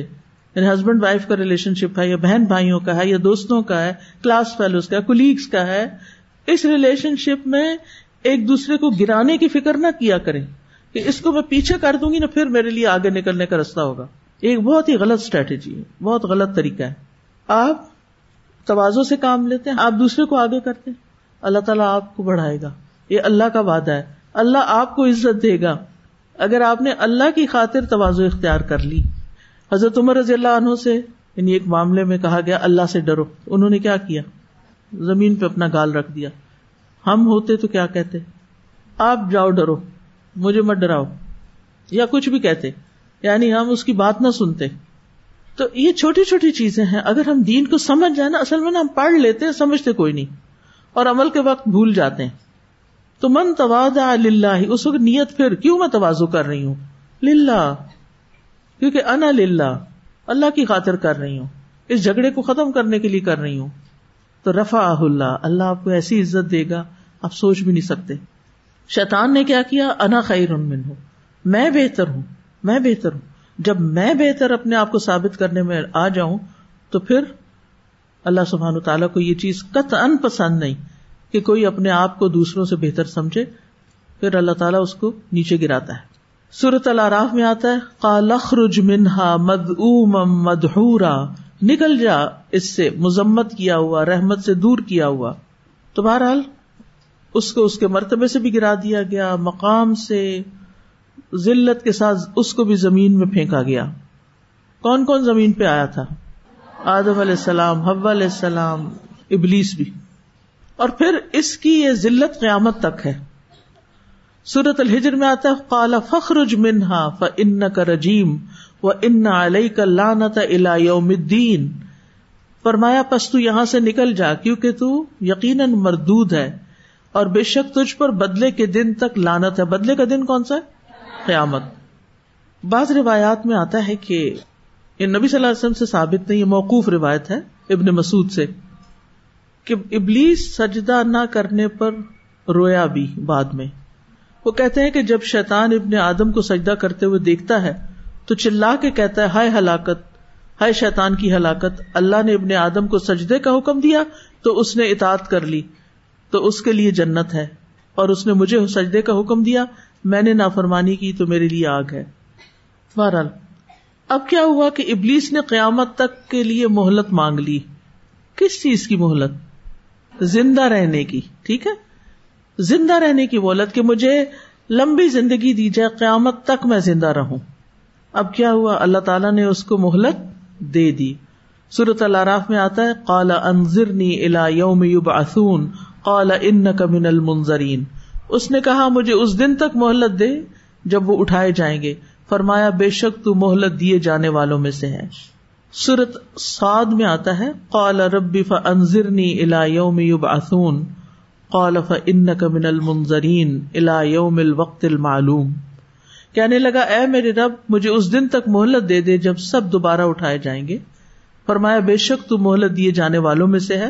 یعنی ہسبینڈ وائف کا ریلیشن شپ ہے، یا بہن بھائیوں کا ہے، یا دوستوں کا ہے، کلاس فیلوز کا کلیگس کا ہے۔ اس ریلیشن شپ میں ایک دوسرے کو گرانے کی فکر نہ کیا کریں کہ اس کو میں پیچھے کر دوں گی نا پھر میرے لیے آگے نکلنے کا رستہ ہوگا۔ ایک بہت ہی غلط اسٹریٹجی ہے، بہت غلط طریقہ ہے۔ آپ توازوں سے کام لیتے ہیں، آپ دوسرے کو آگے کرتے ہیں۔ اللہ تعالیٰ آپ کو بڑھائے گا۔ یہ اللہ کا وعدہ ہے۔ اللہ آپ کو عزت دے گا۔ اگر آپ نے اللہ کی خاطر توازو اختیار کر لی۔ حضرت عمر رضی اللہ عنہ سے یعنی ایک معاملے میں کہا گیا، اللہ سے ڈرو۔ انہوں نے کیا کیا؟ زمین پہ اپنا گال رکھ دیا۔ ہم ہوتے تو کیا کہتے؟ آپ جاؤ ڈرو، مجھے مت ڈراؤ۔ یا کچھ بھی کہتے۔ یعنی ہم اس کی بات نہ سنتے۔ تو یہ چھوٹی چھوٹی چیزیں ہیں۔ اگر ہم دین کو سمجھ جائیں نا، اصل میں نا ہم پڑھ لیتے ہیں سمجھتے کوئی نہیں۔ اور عمل کے وقت بھول جاتے ہیں۔ تو من تواد اللہ اس وقت نیت پھر کیوں میں توازو کر رہی ہوں؟ للہ، کیونکہ انا للہ، اللہ کی خاطر کر رہی ہوں۔ اس جھگڑے کو ختم کرنے کے لیے کر رہی ہوں۔ تو رفا اللہ اللہ آپ کو ایسی عزت دے گا، آپ سوچ بھی نہیں سکتے۔ شیطان نے کیا کیا؟ انا خیر من ہوں میں بہتر ہوں۔ میں بہتر ہوں۔ جب میں بہتر اپنے آپ کو ثابت کرنے میں آ جاؤں، تو پھر اللہ سبحان تعالیٰ کو یہ چیز قط ان پسند نہیں کہ کوئی اپنے آپ کو دوسروں سے بہتر سمجھے۔ پھر اللہ تعالیٰ اس کو نیچے گراتا ہے۔ سورت العراف میں آتا ہے کالخرج منہا مد مدہورا نکل جا اس سے، مذمت کیا ہوا، رحمت سے دور کیا ہوا۔ تو بہرحال اس کو اس کے مرتبے سے بھی گرا دیا گیا، مقام سے ذلت کے ساتھ اس کو بھی زمین میں پھینکا گیا۔ کون کون زمین پہ آیا تھا؟ آدم علیہ السلام حب علیہ السلام، ابلیس بھی۔ اور پھر اس کی یہ ذلت قیامت تک ہے۔ سورت الحجر میں آتا ہے کالا فخرج منہا ف ان کا رجیم و ان علیہ کا لانت الا یوم الدین۔ فرمایا، پس تو یہاں سے نکل جا، کیونکہ تو یقیناً مردود ہے۔ اور بے شک تجھ پر بدلے کے دن تک لانت ہے۔ بدلے کا دن کون سا ہے؟ قیامت۔ بعض روایات میں آتا ہے کہ یہ نبی صلی اللہ علیہ وسلم سے ثابت نہیں، یہ موقوف روایت ہے ابن مسعود سے، کہ ابلیس سجدہ نہ کرنے پر رویا بھی بعد میں۔ وہ کہتے ہیں کہ جب شیطان ابن آدم کو سجدہ کرتے ہوئے دیکھتا ہے، تو چلا کے کہتا ہے، ہائے ہلاکت، ہائے شیطان کی ہلاکت، اللہ نے ابن آدم کو سجدے کا حکم دیا، تو اس نے اطاعت کر لی، تو اس کے لیے جنت ہے، اور اس نے مجھے سجدے کا حکم دیا میں نے نافرمانی کی تو میرے لیے آگ ہے۔ بہرحال، اب کیا ہوا کہ ابلیس نے قیامت تک کے لیے مہلت مانگ لی؟ کس چیز کی مہلت؟ زندہ رہنے کی، ٹھیک ہے؟ زندہ رہنے کی مہلت کہ مجھے لمبی زندگی دی جائے، قیامت تک میں زندہ رہوں۔ اب کیا ہوا؟ اللہ تعالیٰ نے اس کو مہلت دے دی۔ سورت اللہ میں آتا ہے کالا انضرنی الا یوم یوبعثون قال انک من المنظرین اس نے کہا، مجھے اس دن تک مہلت دے جب وہ اٹھائے جائیں گے۔ فرمایا، بے شک تو مہلت دیے جانے والوں میں سے ہے سورت سعد میں آتا ہے، قال ربی فانذرنی الى یوم یبعثون۔ قال فانک من المنظرین الى یوم الوقت المعلوم۔ کہنے لگا، اے میرے رب، مجھے اس دن تک مہلت دے دے جب سب دوبارہ اٹھائے جائیں گے۔ فرمایا، بے شک تو مہلت دیے جانے والوں میں سے ہے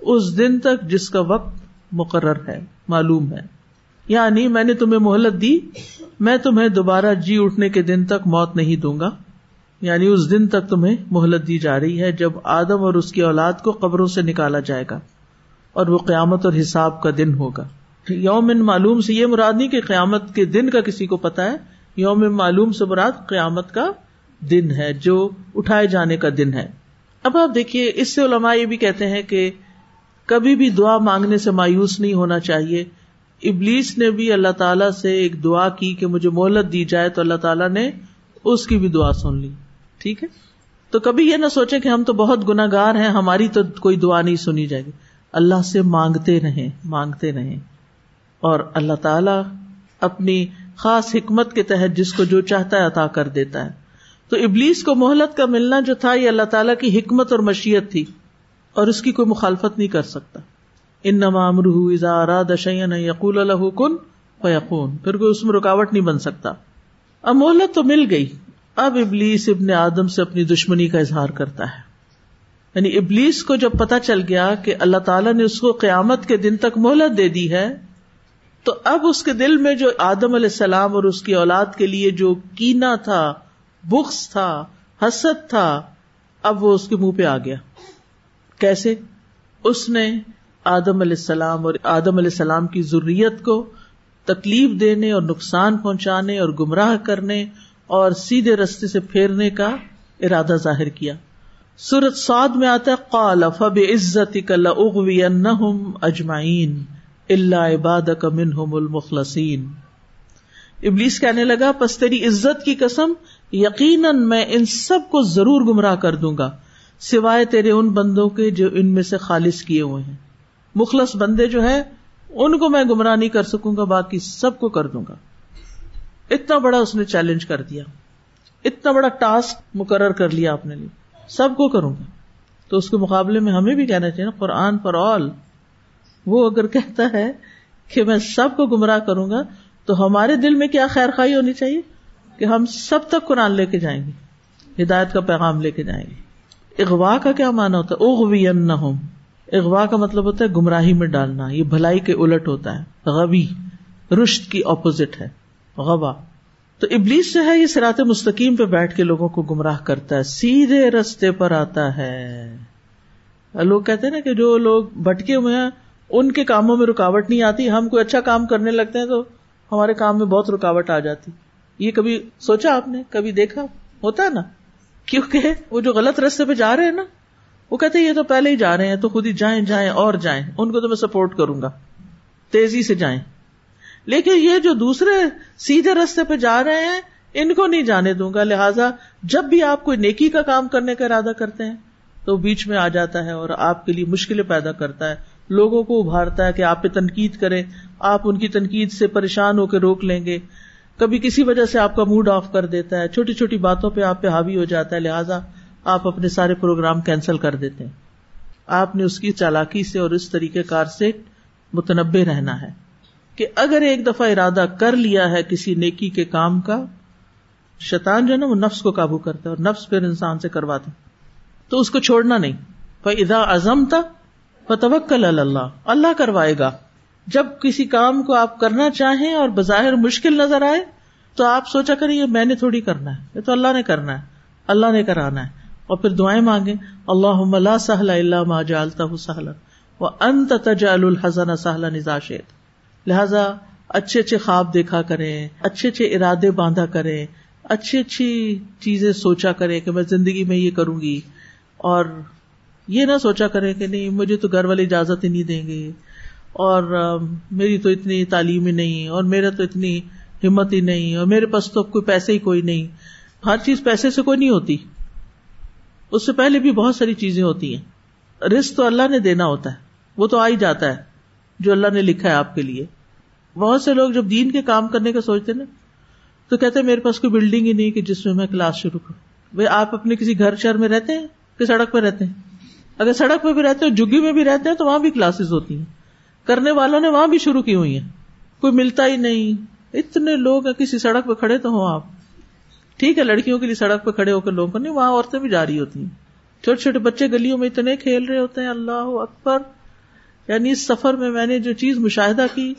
اس دن تک جس کا وقت مقرر ہے، معلوم ہے۔ یعنی میں نے تمہیں مہلت دی، میں تمہیں دوبارہ جی اٹھنے کے دن تک موت نہیں دوں گا۔ یعنی اس دن تک تمہیں مہلت دی جا رہی ہے جب آدم اور اس کی اولاد کو قبروں سے نکالا جائے گا اور وہ قیامت اور حساب کا دن ہوگا۔ یوم معلوم سے، یہ مراد نہیں کہ قیامت کے دن کا کسی کو پتا ہے یوم معلوم سے مراد قیامت کا دن ہے، جو اٹھائے جانے کا دن ہے۔ اب آپ دیکھیے، اس سے علماء یہ بھی کہتے ہیں کہ کبھی بھی دعا مانگنے سے مایوس نہیں ہونا چاہیے۔ ابلیس نے بھی اللہ تعالیٰ سے ایک دعا کی کہ مجھے مہلت دی جائے تو اللہ تعالیٰ نے اس کی بھی دعا سن لی۔ ٹھیک ہے؟ تو کبھی یہ نہ سوچے کہ ہم تو بہت گناگار ہیں، ہماری تو کوئی دعا نہیں سنی جائے گی۔ اللہ سے مانگتے رہیں مانگتے رہیں۔ اور اللہ تعالی اپنی خاص حکمت کے تحت جس کو جو چاہتا ہے عطا کر دیتا ہے۔ تو ابلیس کو مہلت کا ملنا جو تھا، یہ اللہ تعالیٰ کی حکمت اور مشیت تھی اور اس کی کوئی مخالفت نہیں کر سکتا۔ ان نمامر دشین یقول الح کن فیقون پھر کوئی اس میں رکاوٹ نہیں بن سکتا۔ اب مہلت تو مل گئی۔ اب ابلیس ابن آدم سے اپنی دشمنی کا اظہار کرتا ہے۔ یعنی ابلیس کو جب پتا چل گیا کہ اللہ تعالیٰ نے اس کو قیامت کے دن تک مہلت دے دی ہے، تو اب اس کے دل میں جو آدم علیہ السلام اور اس کی اولاد کے لیے جو کینا تھا، بخس تھا، حسد تھا، اب وہ اس کے منہ پہ آ گیا۔ کیسے؟ اس نے آدم علیہ السلام اور آدم علیہ السلام کی ضروریت کو تکلیف دینے اور نقصان پہنچانے اور گمراہ کرنے اور سیدھے رستے سے پھیرنے کا ارادہ ظاہر کیا۔ سورت سعد میں آتا ہے، قال فب عزت اجمعین اللہ عباد کا منہم المخلصین۔ ابلیس کہنے لگا، پس تیری عزت کی قسم، یقیناً میں ان سب کو ضرور گمراہ کر دوں گا، سوائے تیرے ان بندوں کے جو ان میں سے خالص کیے ہوئے ہیں۔ مخلص بندے جو ہے ان کو میں گمراہ نہیں کر سکوں گا، باقی سب کو کر دوں گا۔ اتنا بڑا اس نے چیلنج کر دیا۔ اتنا بڑا ٹاسک مقرر کر لیا اپنے لیے سب کو کروں گا۔ تو اس کے مقابلے میں ہمیں بھی کہنا چاہیے نا، قرآن پر آل وہ اگر کہتا ہے کہ میں سب کو گمراہ کروں گا، تو ہمارے دل میں کیا خیر خائی ہونی چاہیے؟ کہ ہم سب تک قرآن لے کے جائیں گے، ہدایت کا پیغام لے کے جائیں گے۔ اغوا کا کیا مانا ہوتا ہے؟ اغوی اغوا کا مطلب ہوتا ہے گمراہی میں ڈالنا، یہ بھلائی کے الٹ ہوتا ہے۔ غبی رشت کی اپوزٹ ہے۔ غبا تو ابلیس جو ہے، یہ سرات مستقیم پہ بیٹھ کے لوگوں کو گمراہ کرتا ہے۔ سیدھے رستے پر آتا ہے۔ لوگ کہتے ہیں نا کہ جو لوگ بٹکے ہوئے ہیں، ان کے کاموں میں رکاوٹ نہیں آتی۔ ہم کوئی اچھا کام کرنے لگتے ہیں تو ہمارے کام میں بہت رکاوٹ آ جاتی۔ یہ کبھی سوچا آپ نے؟ کبھی دیکھا؟ ہوتا ہے نا؟ کیونکہ وہ جو غلط رستے پہ جا رہے ہیں نا وہ کہتے یہ تو پہلے ہی جا رہے ہیں تو خود ہی جائیں جائیں اور جائیں۔ ان کو تو میں سپورٹ کروں گا۔ تیزی سے جائیں۔ لیکن یہ جو دوسرے سیدھے رستے پہ جا رہے ہیں، ان کو نہیں جانے دوں گا۔ لہٰذا جب بھی آپ کوئی نیکی کا کام کرنے کا ارادہ کرتے ہیں، تو بیچ میں آ جاتا ہے اور آپ کے لیے مشکلیں پیدا کرتا ہے۔ لوگوں کو ابھارتا ہے کہ آپ پہ تنقید کریں۔ آپ ان کی تنقید سے پریشان ہو کے روک لیں گے۔ کبھی کسی وجہ سے آپ کا موڈ آف کر دیتا ہے۔ چھوٹی چھوٹی باتوں پہ آپ پہ حاوی ہو جاتا ہے۔ لہٰذا آپ اپنے سارے پروگرام کینسل کر دیتے ہیں۔ آپ نے اس کی چالاکی سے اور اس طریقے کار سے متنبع رہنا ہے کہ اگر ایک دفعہ ارادہ کر لیا ہے کسی نیکی کے کام کا، شیطان جو ہے نا وہ نفس کو قابو کرتا ہے اور نفس پھر انسان سے کرواتا تو اس کو چھوڑنا نہیں۔ ادا ازم تھا فتوکل اللہ اللہ کروائے گا۔ جب کسی کام کو آپ کرنا چاہیں اور بظاہر مشکل نظر آئے تو آپ سوچا کریں یہ میں نے تھوڑی کرنا ہے، یہ تو اللہ نے کرنا ہے، اللہ نے کرانا ہے۔ اور پھر دعائیں مانگے اللہ سہلا اللہ ما جالتا ہوں سہلا وہ انت تجال الحسن سہلا نظاشت لہذا اچھے اچھے خواب دیکھا کریں، اچھے اچھے ارادے باندھا کریں، اچھی اچھی چیزیں سوچا کریں کہ میں زندگی میں یہ کروں گی۔ اور یہ نہ سوچا کرے کہ نہیں، مجھے تو گھر والے اجازت ہی نہیں دیں گے۔ اور میری تو اتنی تعلیم ہی نہیں، اور میرا تو اتنی ہمت ہی نہیں، اور میرے پاس تو کوئی پیسے ہی کوئی نہیں۔ ہر چیز پیسے سے کوئی نہیں ہوتی۔ اس سے پہلے بھی بہت ساری چیزیں ہوتی ہیں۔ رسک تو اللہ نے دینا ہوتا ہے۔ وہ تو آ ہی جاتا ہے جو اللہ نے لکھا ہے آپ کے لیے۔ بہت سے لوگ جب دین کے کام کرنے کا سوچتے نا، تو کہتے میرے پاس کوئی بلڈنگ ہی نہیں کہ جس میں میں کلاس شروع کروں۔ بھائی آپ اپنے کسی گھر شہر میں رہتے ہیں کہ سڑک پہ رہتے ہیں؟ اگر سڑک پہ بھی رہتے ہیں جگی میں بھی رہتے ہیں تو وہاں بھی کلاسز ہوتی ہیں۔ کرنے والوں نے وہاں بھی شروع کی ہوئی ہیں۔ کوئی ملتا ہی نہیں۔ اتنے لوگ کسی سڑک پہ کھڑے تو ہوں آپ۔ ٹھیک ہے، لڑکیوں کے لیے سڑک پہ کھڑے ہو کر لوگوں کو، نہیں، وہاں عورتیں بھی جاری ہوتی ہیں۔ چھوٹے چھوٹے بچے گلیوں میں اتنے کھیل رہے ہوتے ہیں، اللہ اکبر۔ یعنی اس سفر میں میں نے جو چیز مشاہدہ کی،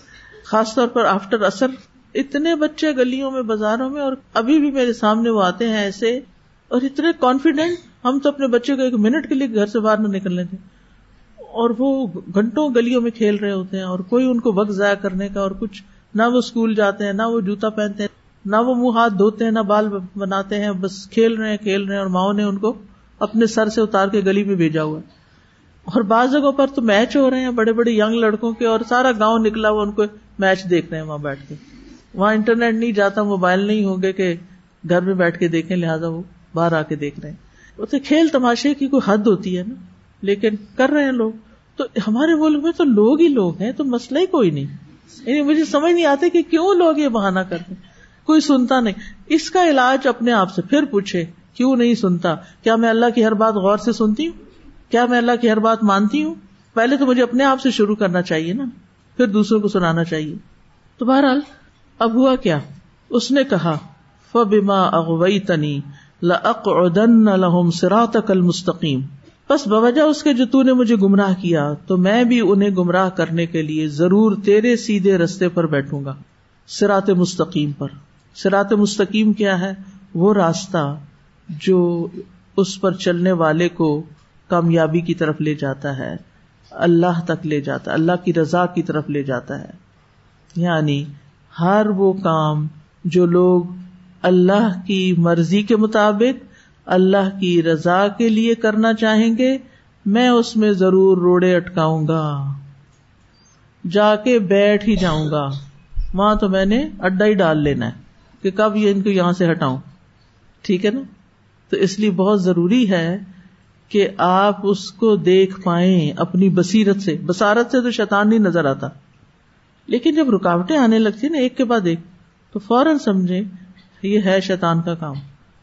خاص طور پر آفٹر اثر، اتنے بچے گلیوں میں، بازاروں میں، اور ابھی بھی میرے سامنے وہ آتے ہیں ایسے، اور اتنے کانفیڈینٹ ہم تو اپنے بچے کو ایک منٹ کے لیے گھر سے باہر نہ نکلنے تھے۔ اور وہ گھنٹوں گلیوں میں کھیل رہے ہوتے ہیں، اور کوئی ان کو وقت ضائع کرنے کا اور کچھ، نہ وہ اسکول جاتے ہیں، نہ وہ جوتا پہنتے ہیں۔ نہ وہ منہ ہاتھ دھوتے ہیں، نہ بال بناتے ہیں، بس کھیل رہے ہیں، کھیل رہے ہیں اور ماؤں نے ان کو اپنے سر سے اتار کے گلی میں بھیجا ہوا اور بعض جگہوں پر تو میچ ہو رہے ہیں بڑے بڑے یگ لڑکوں کے اور سارا گاؤں نکلا ہوا ان کو میچ دیکھ رہے ہیں وہاں بیٹھ کے۔ وہاں انٹرنیٹ نہیں جاتا، موبائل نہیں ہوں گے کہ گھر میں بیٹھ کے دیکھیں، لہٰذا وہ باہر آ کے دیکھ رہے ہیں۔ تو کھیل تماشے کی کوئی حد ہوتی ہے نا، لیکن کر رہے ہیں لوگ۔ تو ہمارے ملک میں تو لوگ ہی لوگ ہیں، تو مسئلہ ہی کوئی نہیں۔ یعنی مجھے سمجھ نہیں آتے کہ کیوں لوگ یہ بہانا کرتے کوئی سنتا نہیں۔ اس کا علاج اپنے آپ سے پھر پوچھے، کیوں نہیں سنتا؟ کیا میں اللہ کی ہر بات غور سے سنتی ہوں؟ کیا میں اللہ کی ہر بات مانتی ہوں؟ پہلے تو مجھے اپنے آپ سے شروع کرنا چاہیے نا، پھر دوسروں کو سنانا چاہیے۔ تو بہرحال، اب ہوا کیا؟ اس نے کہا، فبما اغویتنی لأقعدن لهم صراطك المستقیم بس بوجہ اس کے جو تو نے مجھے گمراہ کیا، تو میں بھی انہیں گمراہ کرنے کے لیے ضرور تیرے سیدھے رستے پر بیٹھوں گا سرات مستقیم پر۔ سرات مستقیم کیا ہے؟ وہ راستہ جو اس پر چلنے والے کو کامیابی کی طرف لے جاتا ہے، اللہ تک لے جاتا اللہ کی رضا کی طرف لے جاتا ہے۔ یعنی ہر وہ کام جو لوگ اللہ کی مرضی کے مطابق، اللہ کی رضا کے لیے کرنا چاہیں گے، میں اس میں ضرور روڑے اٹکاؤں گا۔ جا کے بیٹھ ہی جاؤں گا۔ وہاں تو میں نے اڈا ہی ڈال لینا ہے۔ کہ کب یہ ان کو یہاں سے ہٹاؤں؟ ٹھیک ہے نا؟ تو اس لیے بہت ضروری ہے کہ آپ اس کو دیکھ پائیں اپنی بصیرت سے۔ بسارت سے تو شیطان نہیں نظر آتا۔ لیکن جب رکاوٹیں آنے لگتی نا ایک کے بعد ایک، تو فوراً سمجھے یہ ہے شیطان کا کام۔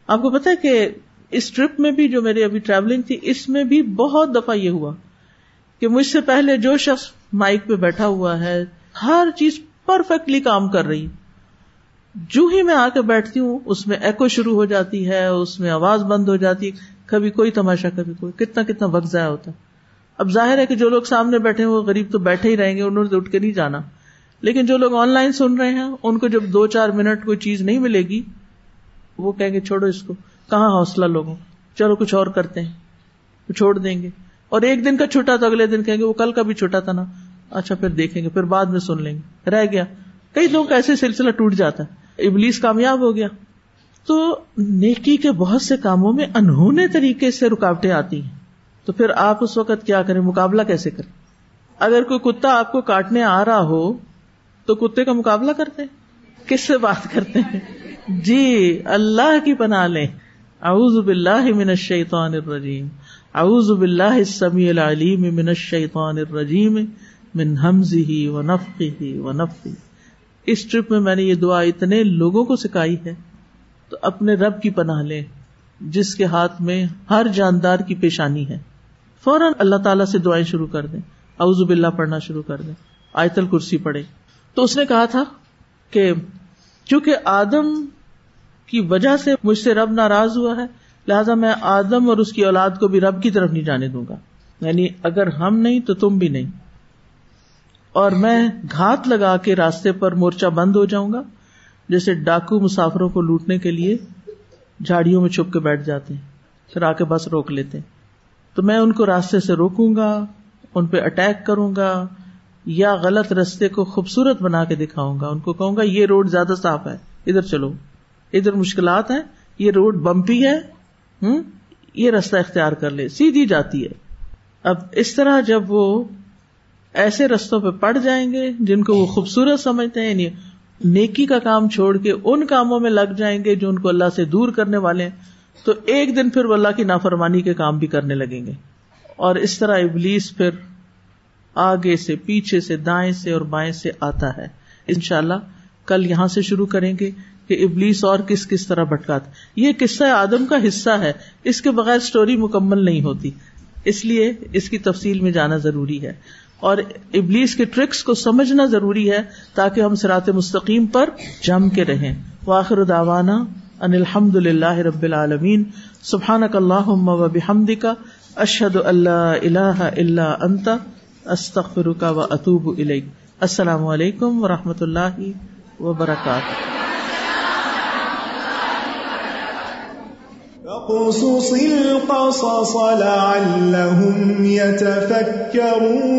آپ کو پتا کہ اس ٹرپ میں بھی جو میری ابھی ٹریولنگ تھی، اس میں بھی بہت دفعہ یہ ہوا کہ مجھ سے پہلے جو شخص مائک پہ بیٹھا ہوا ہے، ہر چیز پرفیکٹلی کام کر رہی۔ جو ہی میں آ کے بیٹھتی ہوں، اس میں ایکو شروع ہو جاتی ہے، اس میں آواز بند ہو جاتی ہے۔ کبھی کوئی تماشا، کبھی کوئی، کتنا کتنا وقت ضائع ہوتا ہے۔ اب ظاہر ہے کہ جو لوگ سامنے بیٹھے وہ غریب تو بیٹھے ہی رہیں گے، انہوں نے اٹھ کے نہیں جانا۔ لیکن جو لوگ آن لائن سن رہے ہیں، ان کو جب دو چار منٹ کوئی چیز نہیں ملے گی، وہ کہیں گے، چھوڑو اس کو۔ کہاں حوصلہ لوگوں؟ چلو کچھ اور کرتے ہیں، چھوڑ دیں گے۔ اور ایک دن کا چھوٹا تو اگلے دن کہیں گے، وہ کل کا بھی چھوٹا تھا نا۔ اچھا پھر دیکھیں گے، پھر بعد میں سن لیں گے۔ رہ گیا۔ کئی لوگ ایسے سلسلہ ٹوٹ جاتا ہے۔ ابلیس کامیاب ہو گیا۔ تو نیکی کے بہت سے کاموں میں انہونے طریقے سے رکاوٹیں آتی ہیں۔ تو پھر آپ اس وقت کیا کریں؟ مقابلہ کیسے کریں؟ اگر کوئی کتا آپ کو کاٹنے آ رہا ہو، تو کتے کا مقابلہ کرتے ہیں۔ کس سے بات کرتے ہیں؟ جی اللہ کی پناہ لیں۔ اعوذ باللہ من الشیطان الرجیم۔ اعوذ باللہ السمیع العلیم من الشیطان الرجیم۔ من حمزه ونفخه ونفخه اس ٹرپ میں میں نے یہ دعا اتنے لوگوں کو سکھائی ہے تو اپنے رب کی پناہ لیں، جس کے ہاتھ میں ہر جاندار کی پیشانی ہے۔ فوراً اللہ تعالیٰ سے دعائیں شروع کر دیں۔ اعوذ باللہ پڑھنا شروع کر دیں۔ آیت الکرسی پڑھے تو اس نے کہا تھا کہ چونکہ آدم کی وجہ سے مجھ سے رب ناراض ہوا ہے، لہذا میں آدم اور اس کی اولاد کو بھی رب کی طرف نہیں جانے دوں گا۔ یعنی اگر ہم نہیں تو تم بھی نہیں۔ اور میں گھات لگا کے راستے پر مورچہ بند ہو جاؤں گا، جیسے ڈاکو مسافروں کو لوٹنے کے لیے جھاڑیوں میں چھپ کے بیٹھ جاتے ہیں، پھر آ کے بس روک لیتے تو میں ان کو راستے سے روکوں گا، ان پہ اٹیک کروں گا، یا غلط رستے کو خوبصورت بنا کے دکھاؤں گا۔ ان کو کہوں گا، یہ روڈ زیادہ صاف ہے، ادھر چلو۔ ادھر مشکلات ہیں، یہ روڈ بمپی ہے ہوں یہ رستہ اختیار کر لے، سیدھی جاتی ہے۔ اب اس طرح جب وہ ایسے رستوں پہ پڑ جائیں گے جن کو وہ خوبصورت سمجھتے ہیں یعنی نیکی کا کام چھوڑ کے ان کاموں میں لگ جائیں گے جو ان کو اللہ سے دور کرنے والے ہیں۔ تو ایک دن پھر وہ اللہ کی نافرمانی کے کام بھی کرنے لگیں گے۔ اور اس طرح ابلیس پھر آگے سے، پیچھے سے، دائیں سے اور بائیں سے آتا ہے۔ ان شاء اللہ کل یہاں سے شروع کریں گے کہ ابلیس اور کس کس طرح بھٹکاتا یہ قصہ آدم کا حصہ ہے۔ اس کے بغیر اسٹوری مکمل نہیں ہوتی۔ اس لیے اس کی تفصیل میں جانا ضروری ہے۔ اور ابلیس کے ٹرکس کو سمجھنا ضروری ہے تاکہ ہم سرات مستقیم پر جم کے رہیں۔ واخر داوانا ان الحمد للہ رب العالمین۔ سبحان اللہ و بحمد کا اشد اللہ اللہ اللہ انت استخر کا و اطوب السلام علیکم و رحمۃ اللہ وبرکاتہ۔ فاقصص القصص لعلهم يتفكرون